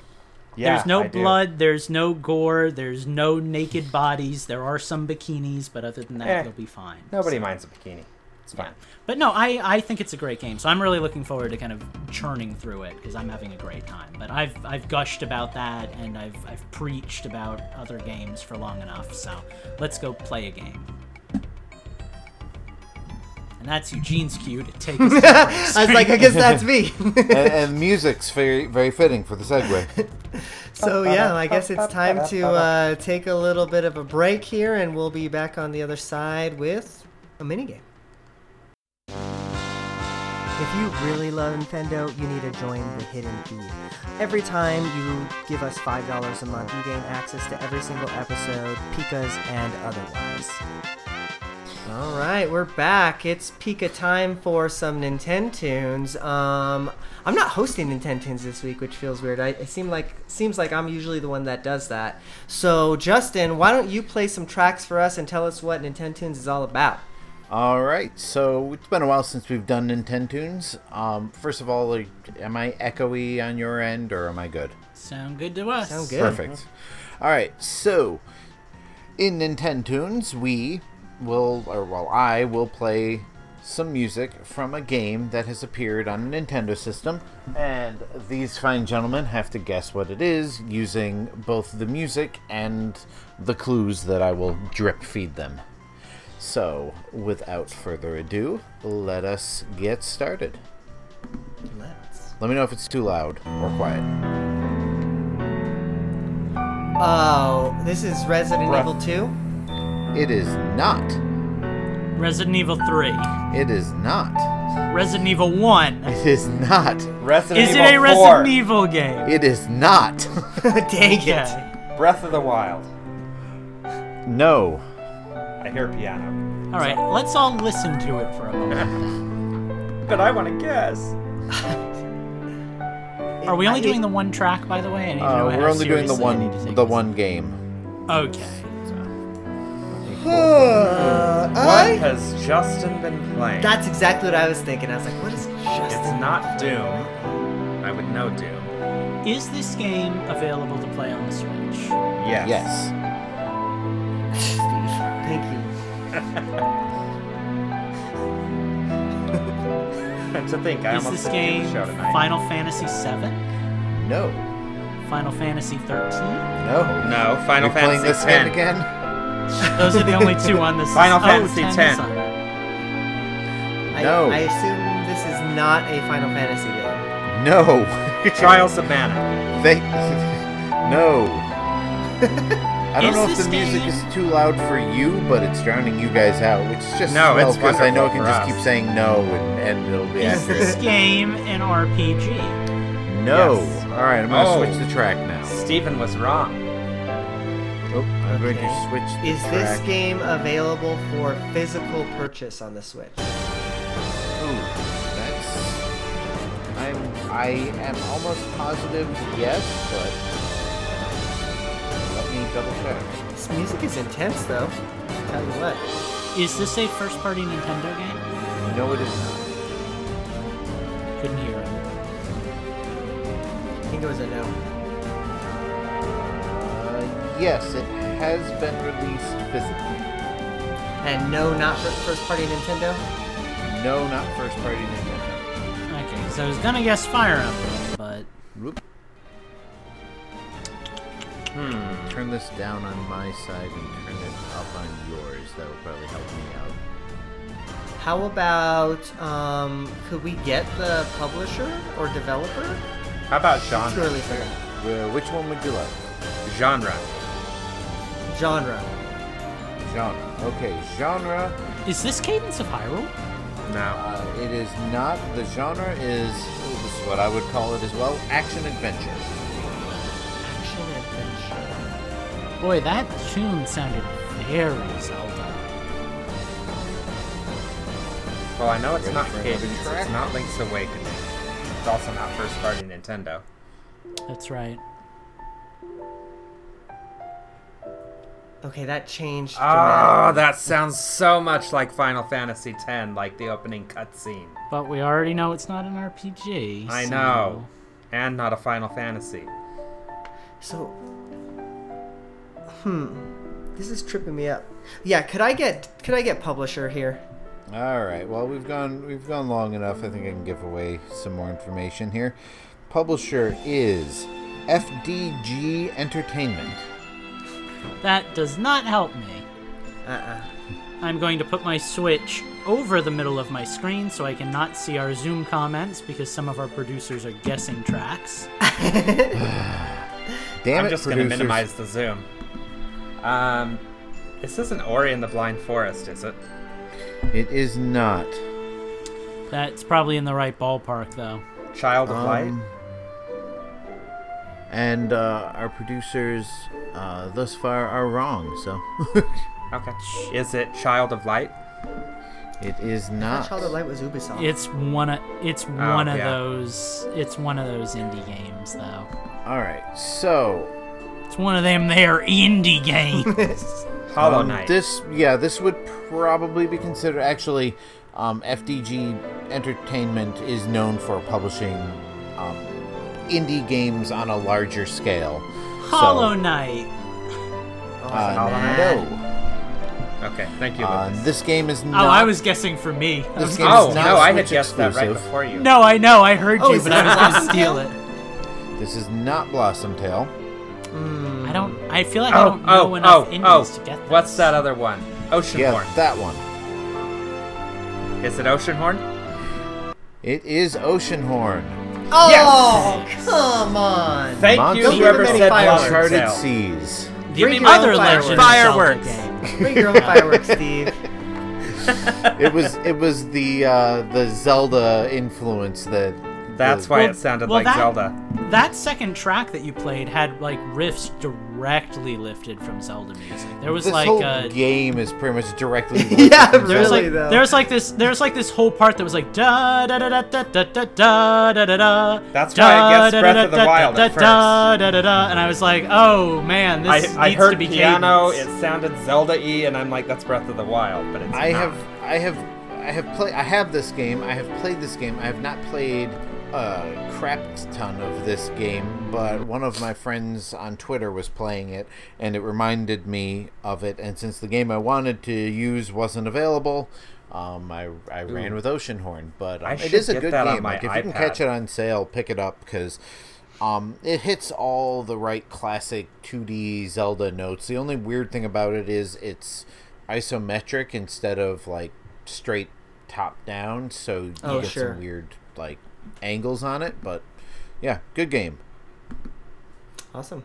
Yeah, there's no I do. blood. There's no gore. There's no naked bodies. There are some bikinis, but other than that, Eh, you'll be fine. Nobody So- minds a bikini. It's fine. Yeah. But no, I, I think it's a great game. So I'm really looking forward to kind of churning through it because I'm having a great time. But I've I've gushed about that and I've I've preached about other games for long enough. So let's go play a game. And that's Eugene's cue to take us to. I was like, I guess that's me. and, and music's very very fitting for the segue. so yeah, I guess it's time to uh, take a little bit of a break here, and we'll be back on the other side with a minigame. If you really love Nintendo, you need to join the Hidden Feed. Every time you give us $5 a month, you gain access to every single episode, Pika's and otherwise. All right, we're back. It's Pika time for some Nintendoons. Um, I'm not hosting Nintendoons this week, which feels weird. I, it seem like seems like I'm usually the one that does that. So, Justin, why don't you play some tracks for us and tell us what Nintendoons is all about? All right, so it's been a while since we've done Nintendoons. Um, first of all, like, am I echoey on your end, or am I good? Sound good to us. Sound good. Perfect. All right, so in Nintendoons, we will, or well, I will play some music from a game that has appeared on a Nintendo system, and these fine gentlemen have to guess what it is using both the music and the clues that I will drip feed them. So, without further ado, let us get started. Let's. Let me know if it's too loud or quiet. Oh, this is Resident Breath. Evil 2. It is not. Resident Evil 3. It is not. Resident Evil 1. It is not. Resident Is it a 4, Resident Evil game? It is not. Dang it. Breath of the Wild. no. I hear piano. All right, let's all listen to it for a moment. But I want to guess. Are we only I- doing the one track, by the way? I need to Uh, know we're only doing the seriously I need to one, the this. one game. Okay. Uh, What I- has Justin been playing? That's exactly what I was thinking. I was like, what is Justin? it's not Doom. I would know Doom. Is this game available to play on the Switch? Yes. Yes. Steve, thank you. And to think, I Is almost this didn't game the show. Final Fantasy VII? No. Final Fantasy 13. No. No, Final You're playing Fantasy this 10. again? Those are the only two on this. Final oh, Fantasy 10 10. on- I, No. I assume this is not a Final Fantasy game. No. Trials of Mana. Thank. no. I don't Is know if this the music game- is too loud for you, but it's drowning you guys out, which is just No, well, it's because I know I can just us. keep saying no and, and it'll be Is this game an RPG? no. Yes. All right, I'm gonna Oh. switch the track now. Stephen was wrong. Oh, I'm going to switch. The Is this game available for physical purchase on the Switch? Ooh, that's. I'm. I am almost positive yes, but let me double check. This music is intense, though. i Tell you what. Is this a first-party Nintendo game? No, it is not. Couldn't hear it. I think it was a no. Uh, yes, it has been released physically. And no, not for first party Nintendo. No, not first party Nintendo. Okay, so I was gonna guess Fire Emblem, but. Hmm. Turn this down on my side and turn it up on yours. That will probably help me out. How about um, could we get the publisher or developer? How about Too genre? early for that. Uh, which one would you like? Genre. Genre. Genre. Okay, genre. is this Cadence of Hyrule? No. Uh, it is not. The genre is. oh, this is what I would call it as well. Action adventure. Boy, that tune sounded very Zelda. Well, I know it's Ready not for Cadence. It's not Link's Awakening. It's also not first party Nintendo. That's right. Okay, that changed. Oh, that sounds so much like Final Fantasy X, like the opening cutscene. But we already know it's not an RPG. I so- know. And not a Final Fantasy. So, hmm, this is tripping me up. Yeah, could I get could I get publisher here? All right. Well, we've gone we've gone long enough. I think I can give away some more information here. Publisher is FDG Entertainment. That does not help me. Uh-uh. I'm going to put my Switch over the middle of my screen so I cannot see our Zoom comments because some of our producers are guessing tracks. Damn I'm it, just going to producers. minimize the zoom. Um, this isn't Ori and the Blind Forest, is it? It is not. That's probably in the right ballpark, though. Child of Light? Um, and uh, our producers uh, thus far are wrong. So Okay. Is it Child of Light? it is not. Child of Light was Ubisoft. It's one of it's one of Oh, yeah. those it's one of those indie games though. All right. So It's one of them there indie games. Hollow um, Knight. This yeah, this would probably be considered actually. Um, FDG Entertainment is known for publishing um, indie games on a larger scale. Hollow Knight. Oh, Uh, Hollow Knight? no. Okay, thank you, Uh, this game is Oh, not. I was guessing for me. This game oh, is not no, I had Switch guessed that right before you. no, I know, I heard Oh, you, but I was gonna steal it. This is not Blossom Tale. Mm. I don't. I feel like I Oh, don't know oh, enough oh, indies oh. to get this. What's that other one? Oceanhorn. Yeah, that one. Is it Oceanhorn? It is Oceanhorn. Oh, come on! Thank Monster you, whoever Many said fireworks. Blossom Uncharted Tale. Seas. the Bring your own other fireworks. Legend of Zelda Fireworks. Bring your own fireworks, Steve. it was it was the uh, the Zelda influence that. That's why Well- it sounded well, like that- Zelda. That second track that you played had like riffs directly lifted from Zelda music. There was this like whole uh, game is pretty much directly. Yeah, from There's Really, like though. there's like this there's like this whole part that was like da da da da da da da da da da da. That's why I guessed da, Breath da, of the da, Wild da, at da, first. Da, da, da, da, and I was like, oh man, this I, needs I heard to be piano. Cadence. It sounded Zelda-y, and I'm like, that's Breath of the Wild, but it's I not. have I have I have played I have this game. I have played this game. I have not played a crap ton of this game, but one of my friends on Twitter was playing it, and it reminded me of it. And since the game I wanted to use wasn't available, um, I I ran with Oceanhorn. But um, I it a good game. Like if you can catch it on sale, pick it up because Um, it hits all the right classic 2D Zelda notes. The only weird thing about it is it's isometric instead of like straight top down, so you Oh, get sure. some weird like angles on it. But yeah, good game. Awesome.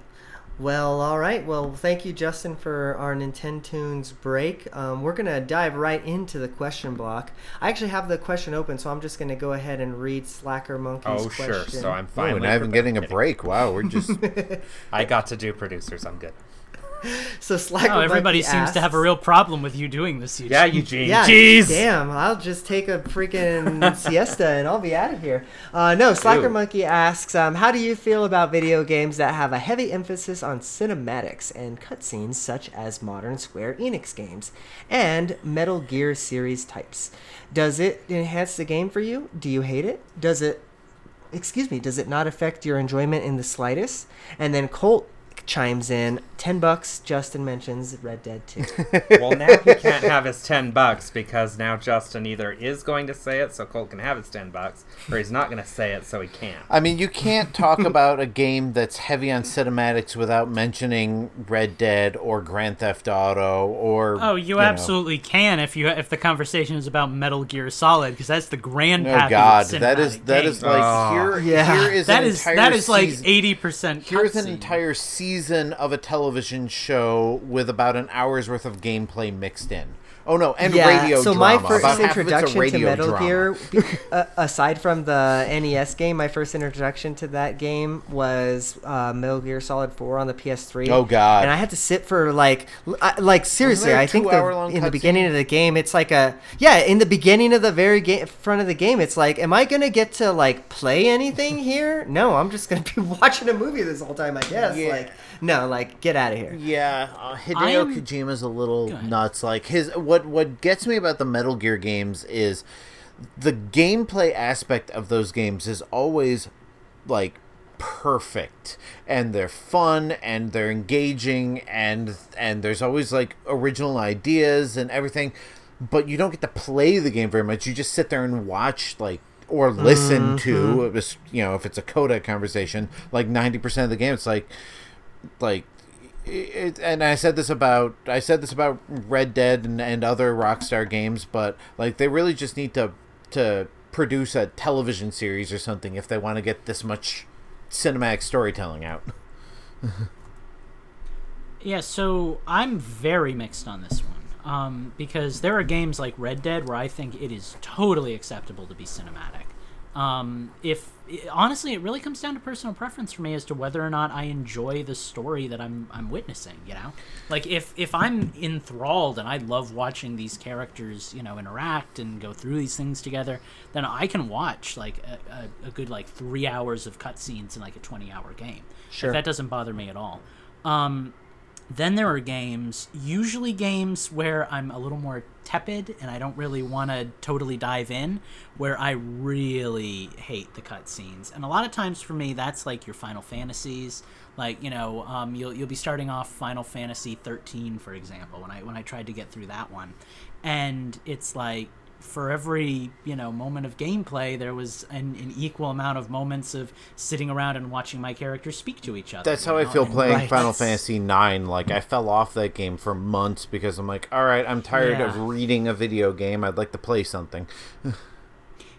Well, all right. Well, thank you, Justin, for our Nintendoons break. Um, we're going to dive right into the question block. I actually have the question open, so I'm just going to go ahead and read Slacker Monkey's Oh, question. sure. So I'm Oh, finally. and I'm getting a break. Wow, we're just I got to do producers. I'm good. So Slacker Monkey Oh, everybody Monkey seems to have a real problem with you doing this. Eugene. Yeah, Eugene. Yeah, Jeez. damn. I'll just take a freaking siesta and I'll be out of here. Uh, no, Slacker Ew. Monkey asks, um, how do you feel about video games that have a heavy emphasis on cinematics and cutscenes, such as modern Square Enix games and Metal Gear series types? Does it enhance the game for you? Do you hate it? Does it, excuse me, does it not affect your enjoyment in the slightest? And then Colt chimes in, 10 bucks, Justin mentions Red Dead 2. well, now he can't have his ten bucks because now Justin either is going to say it, so Colt can have his ten bucks, or he's not going to say it, so he can't. I mean, you can't talk about a game that's heavy on cinematics without mentioning Red Dead or Grand Theft Auto or. Oh, you, know. absolutely can if you if the conversation is about Metal Gear Solid because that's the grand. Oh God, that is that is like Oh. here. Yeah. here is that an is entire that is like eighty percent. Here's an entire season of a television show with about an hour's worth of gameplay mixed in. Oh no, and radio so drama. my first half of it's a introduction to Metal drama. Gear, uh, aside from the NES game, my first introduction to that game was uh, Metal Gear Solid 4 on the PS3. Oh, God. And I had to sit for like, like seriously, I think the, in the beginning of the game, it's like a yeah, in the beginning of the very ga- front of the game, it's like, am I gonna get to like play anything here? No, I'm just gonna be watching a movie this whole time, I guess. Yeah. Like, no, like get out of here. Yeah, uh, Hideo I am- Kojima's a little nuts. Like his what what gets me about the Metal Gear games is the gameplay aspect of those games is always like perfect and they're fun and they're engaging and and there's always like original ideas and everything but you don't get to play the game very much you just sit there and watch like or listen to it was you know if it's a codec conversation like 90% of the game it's like like it, and I said this about I said this about Red Dead and, and other Rockstar games, but like they really just need to to produce a television series or something if they want to get this much cinematic storytelling out. Yeah, so I'm very mixed on this one. Um, because there are games like Red Dead where I think it is totally acceptable to be cinematic. Um, if honestly, it really comes down to personal preference for me as to whether or not I enjoy the story that I'm I'm witnessing. You know, like if if I'm enthralled and I love watching these characters, you know, interact and go through these things together, then I can watch like a, a, a good like three hours of cutscenes in like a twenty hour game. Sure. Like, that doesn't bother me at all. Um, then there are games, usually games where I'm a little more tepid and I don't really want to totally dive in, where I really hate the cutscenes. And a lot of times for me, that's like your Final Fantasies. Like you know, um, you'll you'll be starting off Final Fantasy 13, for example. When I when I tried to get through that one, and it's like for every you know moment of gameplay there was an, an equal amount of moments of sitting around and watching my characters speak to each other That's how I feel And playing Right. Final That's- Fantasy IX. Like I fell off that game for months because I'm like, all right, I'm tired of reading a video game. I'd like to play something.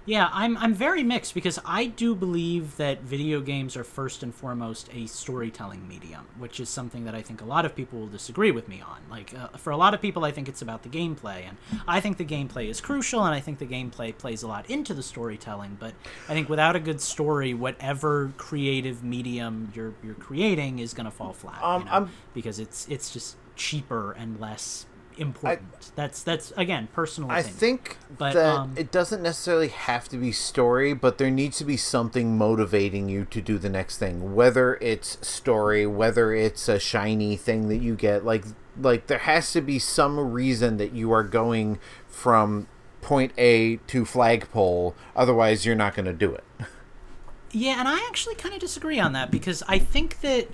Yeah, I'm I'm very mixed because I do believe that video games are first and foremost a storytelling medium, which is something that I think a lot of people will disagree with me on. Like uh, for a lot of people, I think it's about the gameplay, and I think the gameplay is crucial, and I think the gameplay plays a lot into the storytelling. But I think without a good story, whatever creative medium you're you're creating is going to fall flat. Um, you know, because it's it's just cheaper and less important. that's that's again personal. I think But, that um, it doesn't necessarily have to be story, but there needs to be something motivating you to do the next thing. Whether it's story, whether it's a shiny thing that you get, like like there has to be some reason that you are going from point A to flagpole. Otherwise, you're not going to do it. Yeah, and I actually kind of disagree on that because I think that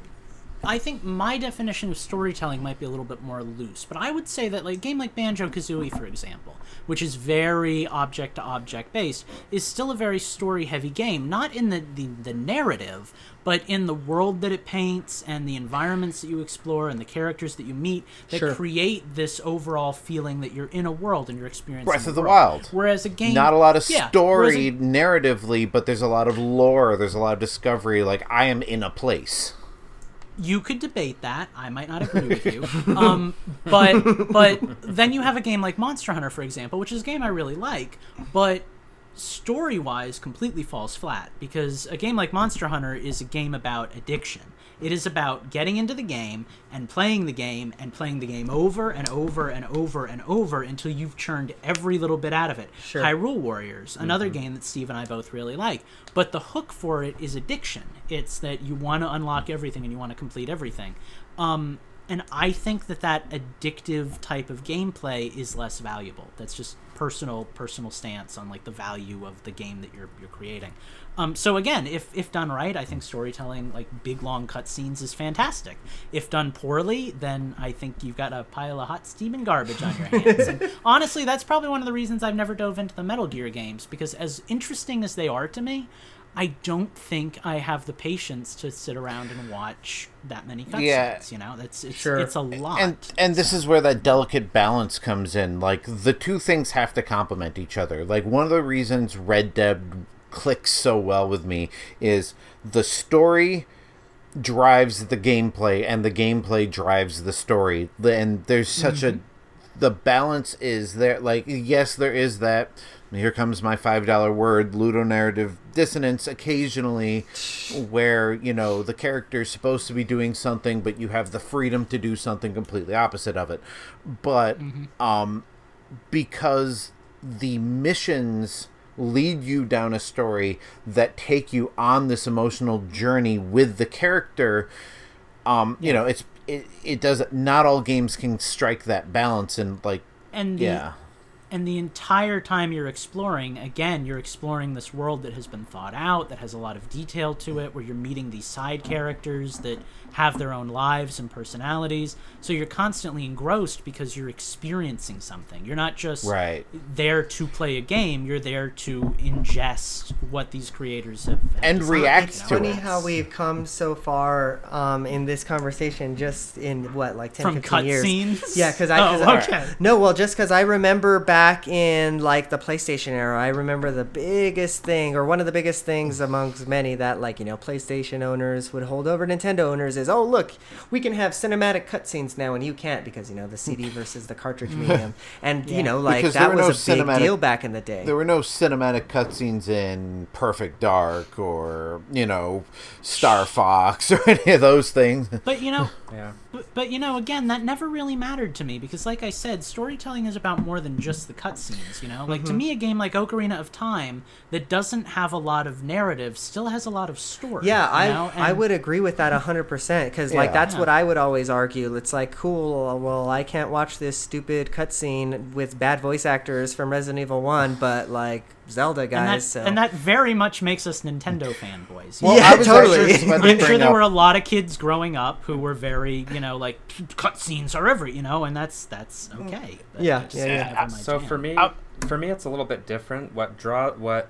I think my definition of storytelling might be a little bit more loose, but I would say that like a game like Banjo Kazooie, for example, which is very object to object based, is still a very story heavy game. Not in the, the the narrative, but in the world that it paints and the environments that you explore and the characters that you meet that Sure. create this overall feeling that you're in a world and you're experiencing Breath a of the world. Wild. Whereas a game, Not a lot of Yeah, story a- narratively, but there's a lot of lore. There's a lot of discovery. Like I am in a place. You could debate that. I might not agree with you. Um, but but then you have a game like Monster Hunter, for example, which is a game I really like, but story wise completely falls flat because a game like Monster Hunter is a game about addiction. It is about getting into the game and playing the game and playing the game over and over and over and over until you've churned every little bit out of it. Sure. Hyrule Warriors, another game that Steve and I both really like. But the hook for it is addiction. It's that you want to unlock everything and you want to complete everything. Um, and I think that that addictive type of gameplay is less valuable. That's just personal personal stance on like the value of the game that you're you're creating. Um, so again, if if done right, I think storytelling like big long cutscenes is fantastic. If done poorly, then I think you've got a pile of hot steaming garbage on your hands. and honestly, that's probably one of the reasons I've never dove into the Metal Gear games because as interesting as they are to me, I don't think I have the patience to sit around and watch that many cutscenes. Yeah. You know, that's it's Sure. it's a lot. and and this is where that delicate balance comes in like the two things have to complement each other like one of the reasons red dead clicks so well with me is the story drives the gameplay and the gameplay drives the story. And there's such a the balance is there like yes there is that here comes my five dollar word ludonarrative dissonance occasionally where you know the character is supposed to be doing something but you have the freedom to do something completely opposite of it. But um because the missions lead you down a story that take you on this emotional journey with the character um you know it's it, it does not all games can strike that balance and like and the, yeah and the entire time you're exploring again you're exploring this world that has been thought out that has a lot of detail to it where you're meeting these side characters that have their own lives and personalities so you're constantly engrossed because you're experiencing something you're not just Right. there to play a game you're there to ingest what these creators have, have And designed, react you know? to funny it. how we've come so far um, in this conversation just in what like 10 From 15 years cutscenes? yeah because i Oh, 'cause I- okay. no well just because i remember back in like the playstation era i remember the biggest thing or one of the biggest things amongst many that like you know playstation owners would hold over nintendo owners is oh look we can have cinematic cutscenes now and you can't because you know the cd versus the cartridge medium and Yeah. you know like Because that was no a big deal back in the day there were no cinematic cutscenes in Perfect Dark or you know Star Fox or any of those things. but you know Yeah. But, but you know, again, that never really mattered to me because, like I said, storytelling is about more than just the cutscenes. You know, like Mm-hmm. to me, a game like Ocarina of Time that doesn't have a lot of narrative still has a lot of story. Yeah, you I know? I And- would agree with that hundred percent because like that's Yeah. what I would always argue. It's like cool. Well, I can't watch this stupid cutscene with bad voice actors from Resident Evil One, but like Zelda And guys. that, so and that very much makes us Nintendo fanboys. Well, Yeah, I was totally. actually just about to I'm sure there up- were a lot of kids growing up who were very, you know, like cutscenes are every, you know, and that's that's okay. That Yeah, yeah, yeah. So jam. for me, Uh, for me, it's a little bit different. What draw what?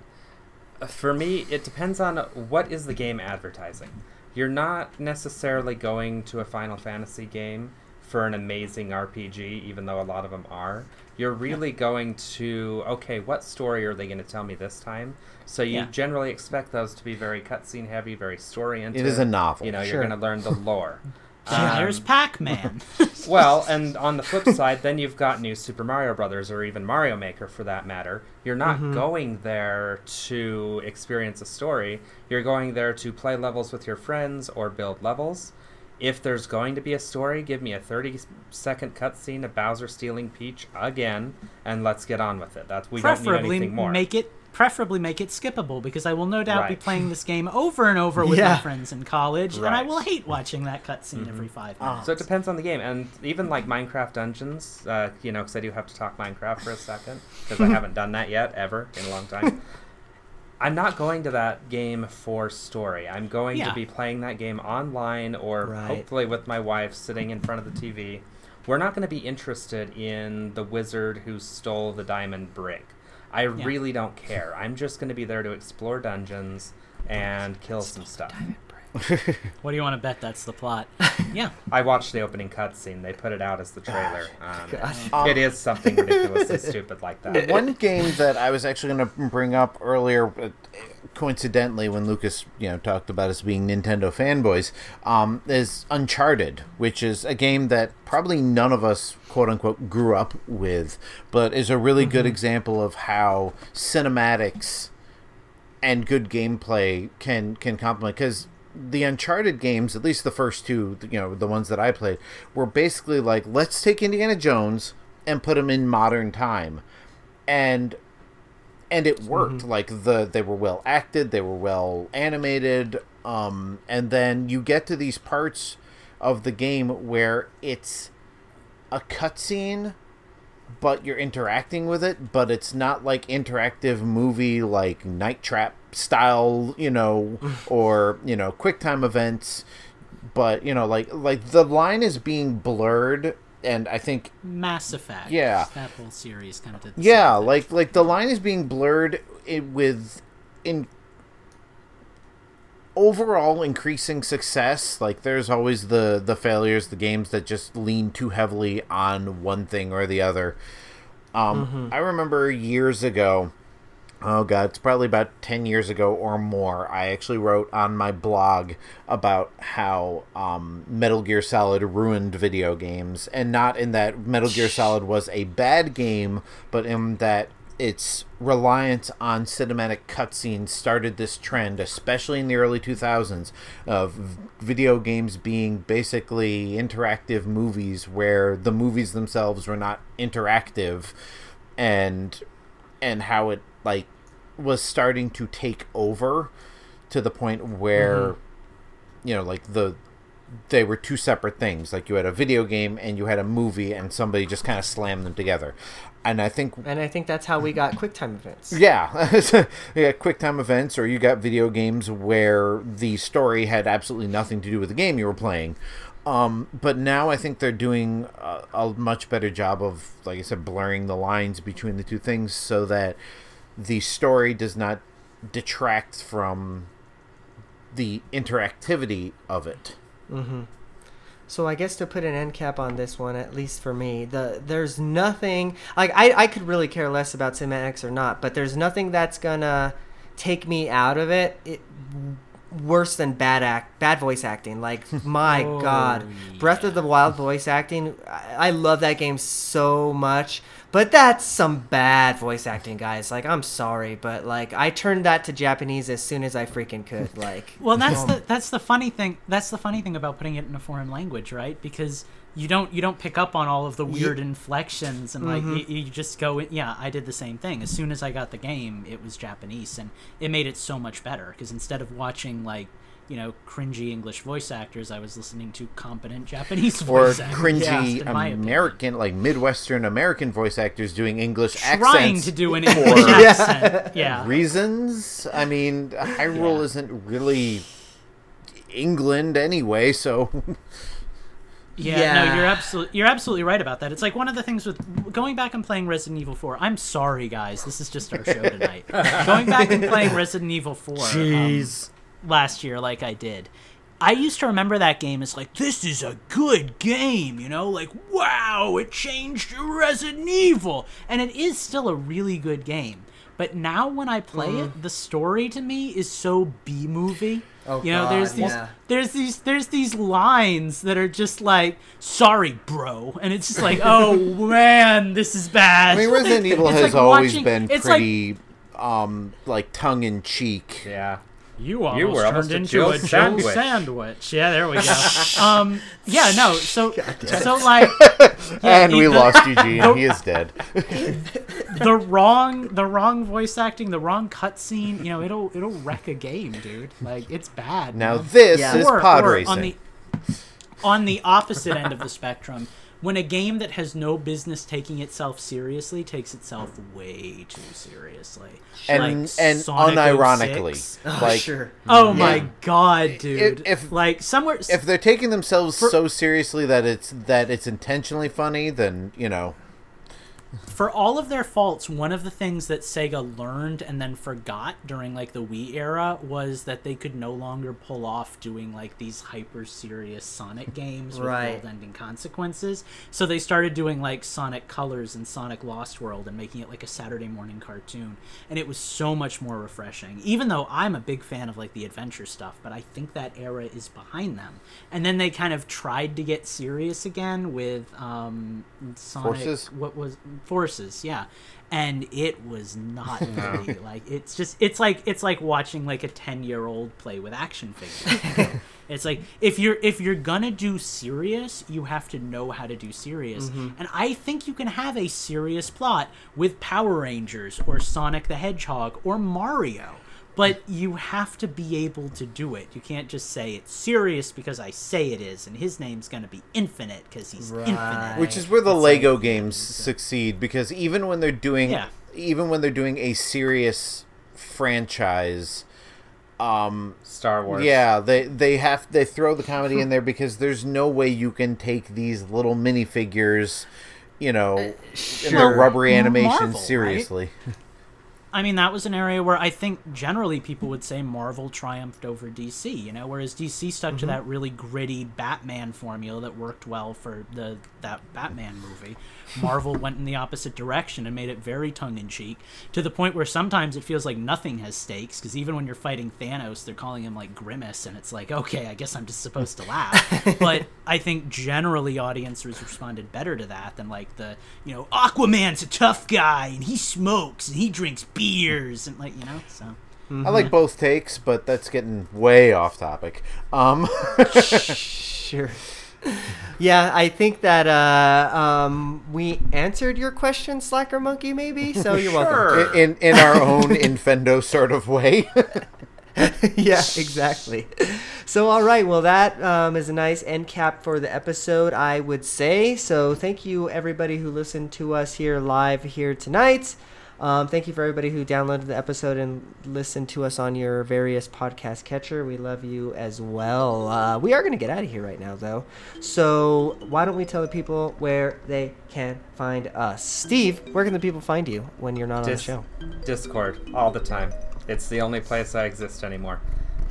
For me, it depends on what is the game advertising. You're not necessarily going to a Final Fantasy game for an amazing RPG, even though a lot of them are. You're really going to okay, what story are they going to tell me this time? So you Yeah. generally expect those to be very cutscene heavy, very story oriented. It is a novel. You know, Sure. you're going to learn the lore. Yeah, there's Um, Pac-Man. well, and on the flip side, then you've got New Super Mario Brothers, or even Mario Maker for that matter. You're not going there to experience a story. You're going there to play levels with your friends or build levels. If there's going to be a story, give me a 30 second cutscene of Bowser stealing Peach again, and let's get on with it. That's we don't need anything more. make it preferably make it skippable because I will no doubt be playing this game over and over with my friends in college, and I will hate watching that cutscene every five minutes. So it depends on the game, and even like Minecraft Dungeons, uh, you know, because I do have to talk Minecraft for a second because I haven't done that yet ever in a long time. I'm not going to that game for story. I'm going Yeah. to be playing that game online or Right. hopefully with my wife sitting in front of the TV. We're not going to be interested in the wizard who stole the diamond brick. I really don't care. I'm just going to be there to explore dungeons and kill some stuff. What do you want to bet that's the plot? Yeah. I watched the opening cutscene. They put it out as the trailer. Um, Gosh. it is something ridiculously stupid like that. One game that I was actually going to bring up earlier, uh, coincidentally, when Lucas, you know, talked about us being Nintendo fanboys, um, is Uncharted, which is a game that probably none of us, quote unquote, grew up with, but is a really good example of how cinematics and good gameplay can can complement because the uncharted games at least the first two you know the ones that i played were basically like let's take indiana jones and put him in modern time. And and it worked. Like the they were well acted they were well animated um and then you get to these parts of the game where it's a cutscene but you're interacting with it, but it's not like interactive movie like Night Trap style, you know, or you know, QuickTime events. But you know, like like the line is being blurred, and I think Mass Effect. Yeah. That whole series kind of did. Yeah, like like the line is being blurred i with in overall increasing success like there's always the the failures the games that just lean too heavily on one thing or the other. Um i remember years ago oh god it's probably about 10 years ago or more i actually wrote on my blog about how um, metal gear solid ruined video games and not in that metal gear solid was a bad game but in that its reliance on cinematic cutscenes started this trend especially in the early 2000s of video games being basically interactive movies where the movies themselves were not interactive and and how it like was starting to take over to the point where mm-hmm. you know like the they were two separate things. Like you had a video game and you had a movie and somebody just kind of slammed them together and i think And I think that's how we got QuickTime events. yeah, yeah, QuickTime events, or you got video games where the story had absolutely nothing to do with the game you were playing. Um, but now I think they're doing a, a much better job of, like I said, blurring the lines between the two things so that the story does not detract from the interactivity of it. So I guess to put an end cap on this one, at least for me, the there's nothing like I, I could really care less about cinematics or not, but there's nothing that's gonna take me out of it. it worse than bad act bad voice acting like my Oh, god breath of the wild voice acting I, I love that game so much but that's some bad voice acting guys like i'm sorry but like i turned that to japanese as soon as i freaking could like Well, that's the that's the funny thing. That's the funny thing about putting it in a foreign language, right? Because you don't you don't pick up on all of the weird inflections and like Mm-hmm. you, you just go. Yeah, I did the same thing. As soon as I got the game, it was Japanese, and it made it so much better. Because instead of watching like you know cringy English voice actors, I was listening to competent Japanese Or voice actors. cringy in opinion. American, like Midwestern American voice actors doing English accents. trying accents to do an for- English accent. Yeah. reasons. I mean, Hyrule Yeah. isn't really England anyway, so Yeah, Yeah. no, you're absolutely you're absolutely right about that. It's like one of the things with going back and playing Resident Evil 4. I'm sorry, guys. This is just our show tonight. going back and playing Resident Evil 4 um, last year, like I did. I used to remember that game as like this is a good game, you know, like wow, it changed Resident Evil, and it is still a really good game. But now when I play it, the story to me is so B movie. Oh, you know, there's these yeah. there's these there's these lines that are just like sorry bro and it's just like oh man this is bad I mean, Resident Evil has like always watching- been it's like- pretty, um, like tongue in cheek. Yeah. You almost You were turned a into Jill a Jill sandwich. sandwich. Yeah, there we go. um, yeah, no. So, so like, yeah, and we the- lost Eugene. he is dead. the wrong, the wrong voice acting, the wrong cutscene. You know, it'll it'll wreck a game, dude. Like, it's bad. Now man. this Yeah. is Or- pod or racing. on the on the opposite end of the spectrum when a game that has no business taking itself seriously takes itself way too seriously. and Like and Sonic oh unironically, 06. like sure. Oh my god, dude! if- like somewhere, if they're taking themselves so seriously that it's that it's intentionally funny, then you know, for all of their faults, one of the things that Sega learned and then forgot during like the Wii era was that they could no longer pull off doing like these hyper serious Sonic games with Right. world-ending consequences. So they started doing like Sonic Colors and Sonic Lost World and making it like a Saturday morning cartoon, and it was so much more refreshing. Even though I'm a big fan of like the adventure stuff, but I think that era is behind them. And then they kind of tried to get serious again with um, Sonic. Forces? What was forces yeah. And it was not very like it's just it's like it's like watching like a 10 year old play with action figures. It's like if you're if you're gonna do serious you have to know how to do serious. Mm-hmm. And i think you can have a serious plot with power rangers or sonic the hedgehog or mario but you have to be able to do it. You can't just say it's serious because I say it is, and his name's going to be infinite because he's infinite. which is where the Lego games succeed because even when they're doing Yeah. even when they're doing a serious franchise, um, Star Wars. yeah, they they have they throw the comedy in there because there's no way you can take these little minifigures, you know, in their sure. rubbery animation Marvel, right? I mean, that was an area where I think generally people would say Marvel triumphed over DC, you know, whereas DC stuck to mm-hmm. that really gritty Batman formula that worked well for the that Batman movie. Marvel went in the opposite direction and made it very tongue in cheek to the point where sometimes it feels like nothing has stakes because even when you're fighting Thanos, they're calling him like Grimace, and it's like, okay, I guess I'm just supposed to laugh. but I think generally audiences responded better to that than like the you know Aquaman's a tough guy and he smokes and he drinks beers and like you know so. I like both takes, but that's getting way off topic. Um, Sure. Yeah, I think that uh, um, we answered your question, Slacker Monkey. Maybe so. You're welcome. in in our own Infendo sort of way. yeah, exactly. So, all right. Well, that um, is a nice end cap for the episode, I would say. So, thank you, everybody who listened to us here live here tonight. Um, thank you for everybody who downloaded the episode and listened to us on your various podcast catcher. We love you as well. Uh, we are going to get out of here right now, though. So, why don't we tell the people where they can find us? Steve, where can the people find you when you're not on the show? Discord all the time. It's the only place I exist anymore.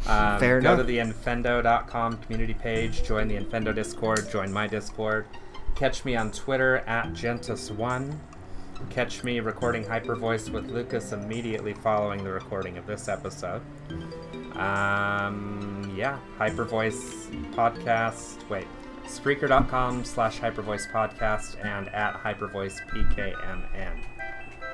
Um, Fair go enough. to the infendo.com community page, join the Infendo Discord, join my Discord. Catch me on Twitter at Gentus1. Catch me recording Hyper Voice with Lucas immediately following the recording of this episode. Um, yeah, Hyper Voice Podcast. Wait, Spreaker.com slash Hypervoice Podcast and at Hypervoice PKMN.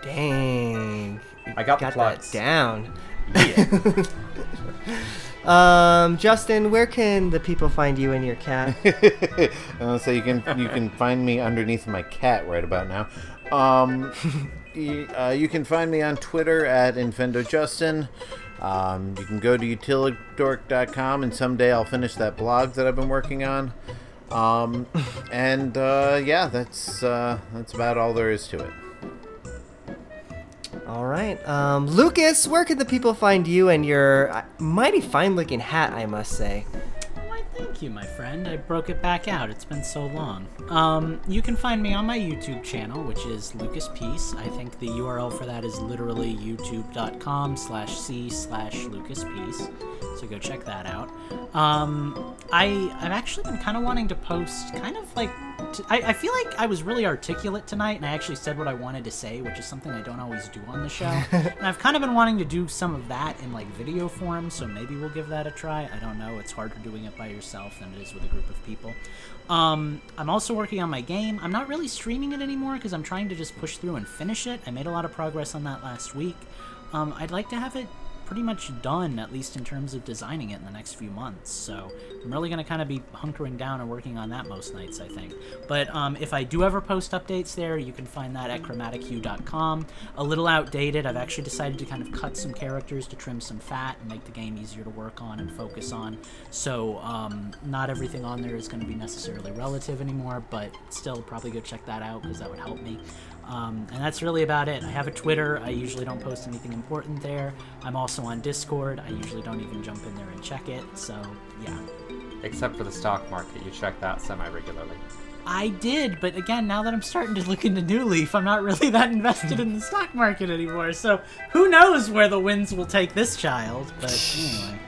Dang. I got the got plugs. that down. Yeah. Um, Justin, where can the people find you and your cat? uh, so you can you can find me underneath my cat right about now. Um, y- uh, you can find me on Twitter at InfendoJustin. Um, you can go to utilidork.com and someday I'll finish that blog that I've been working on. Um, and uh, yeah, that's uh, that's about all there is to it. All right. Um, Lucas, where can the people find you and your uh, mighty fine looking hat, I must say? Why, thank you, my friend. I broke it back out. It's been so long. Um, you can find me on my YouTube channel, which is Lucas Peace. I think the URL for that is literally youtube.com slash c slash Lucas Peace. So go check that out. Um, I I've actually been kind of wanting to post, kind of like. T- I, I feel like I was really articulate tonight, and I actually said what I wanted to say, which is something I don't always do on the show. and I've kind of been wanting to do some of that in like video form, so maybe we'll give that a try. I don't know. It's harder doing it by yourself than it is with a group of people. Um, I'm also working on my game. I'm not really streaming it anymore because I'm trying to just push through and finish it. I made a lot of progress on that last week. Um, I'd like to have it pretty much done, at least in terms of designing it in the next few months. So I'm really going to kind of be hunkering down and working on that most nights, I think. But um, if I do ever post updates there, you can find that at chromatichue.com. A little outdated. I've actually decided to kind of cut some characters to trim some fat and make the game easier to work on and focus on. So um, not everything on there is going to be necessarily relative anymore, but still probably go check that out because that would help me. Um, and that's really about it. I have a Twitter. I usually don't post anything important there. I'm also on Discord. I usually don't even jump in there and check it. So, yeah. Except for the stock market, you check that semi regularly. I did, but again, now that I'm starting to look into New Leaf, I'm not really that invested in the stock market anymore. So, who knows where the winds will take this child? But anyway.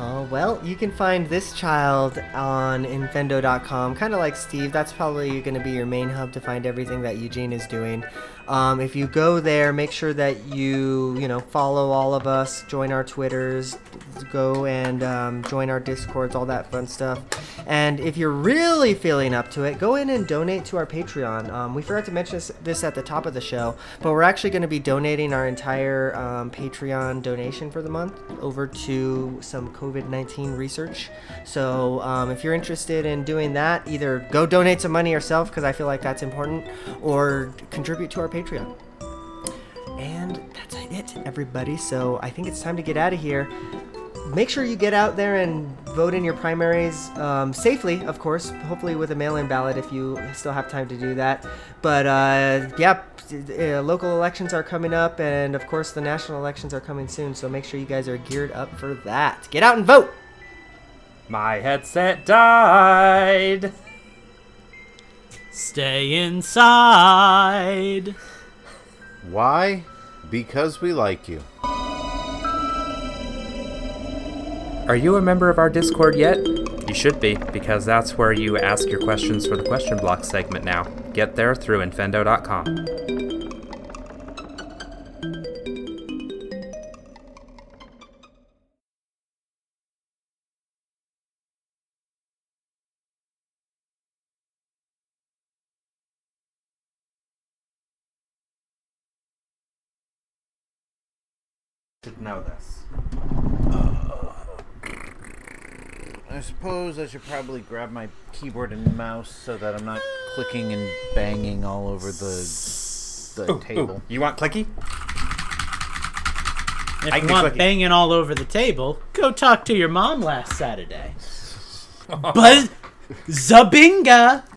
Oh, well, you can find this child on infendo.com. Kind of like Steve, that's probably going to be your main hub to find everything that Eugene is doing. Um, if you go there, make sure that you, you know, follow all of us, join our Twitters, go and um, join our Discords, all that fun stuff. And if you're really feeling up to it, go in and donate to our Patreon. Um, we forgot to mention this, this at the top of the show, but we're actually going to be donating our entire um, Patreon donation for the month over to some COVID 19 research. So um, if you're interested in doing that, either go donate some money yourself, because I feel like that's important, or contribute to our Patreon. And that's it, everybody. So I think it's time to get out of here. Make sure you get out there and vote in your primaries um, safely, of course. Hopefully, with a mail in ballot if you still have time to do that. But uh, yeah, uh, local elections are coming up, and of course, the national elections are coming soon. So make sure you guys are geared up for that. Get out and vote! My headset died. Stay inside. Why? Because we like you. Are you a member of our Discord yet? You should be, because that's where you ask your questions for the question block segment now. Get there through infendo.com. Know this. I suppose I should probably grab my keyboard and mouse so that I'm not clicking and banging all over the the table. You want clicky? If I you want click it. banging all over the table, go talk to your mom last Saturday. Buzz Zabinga!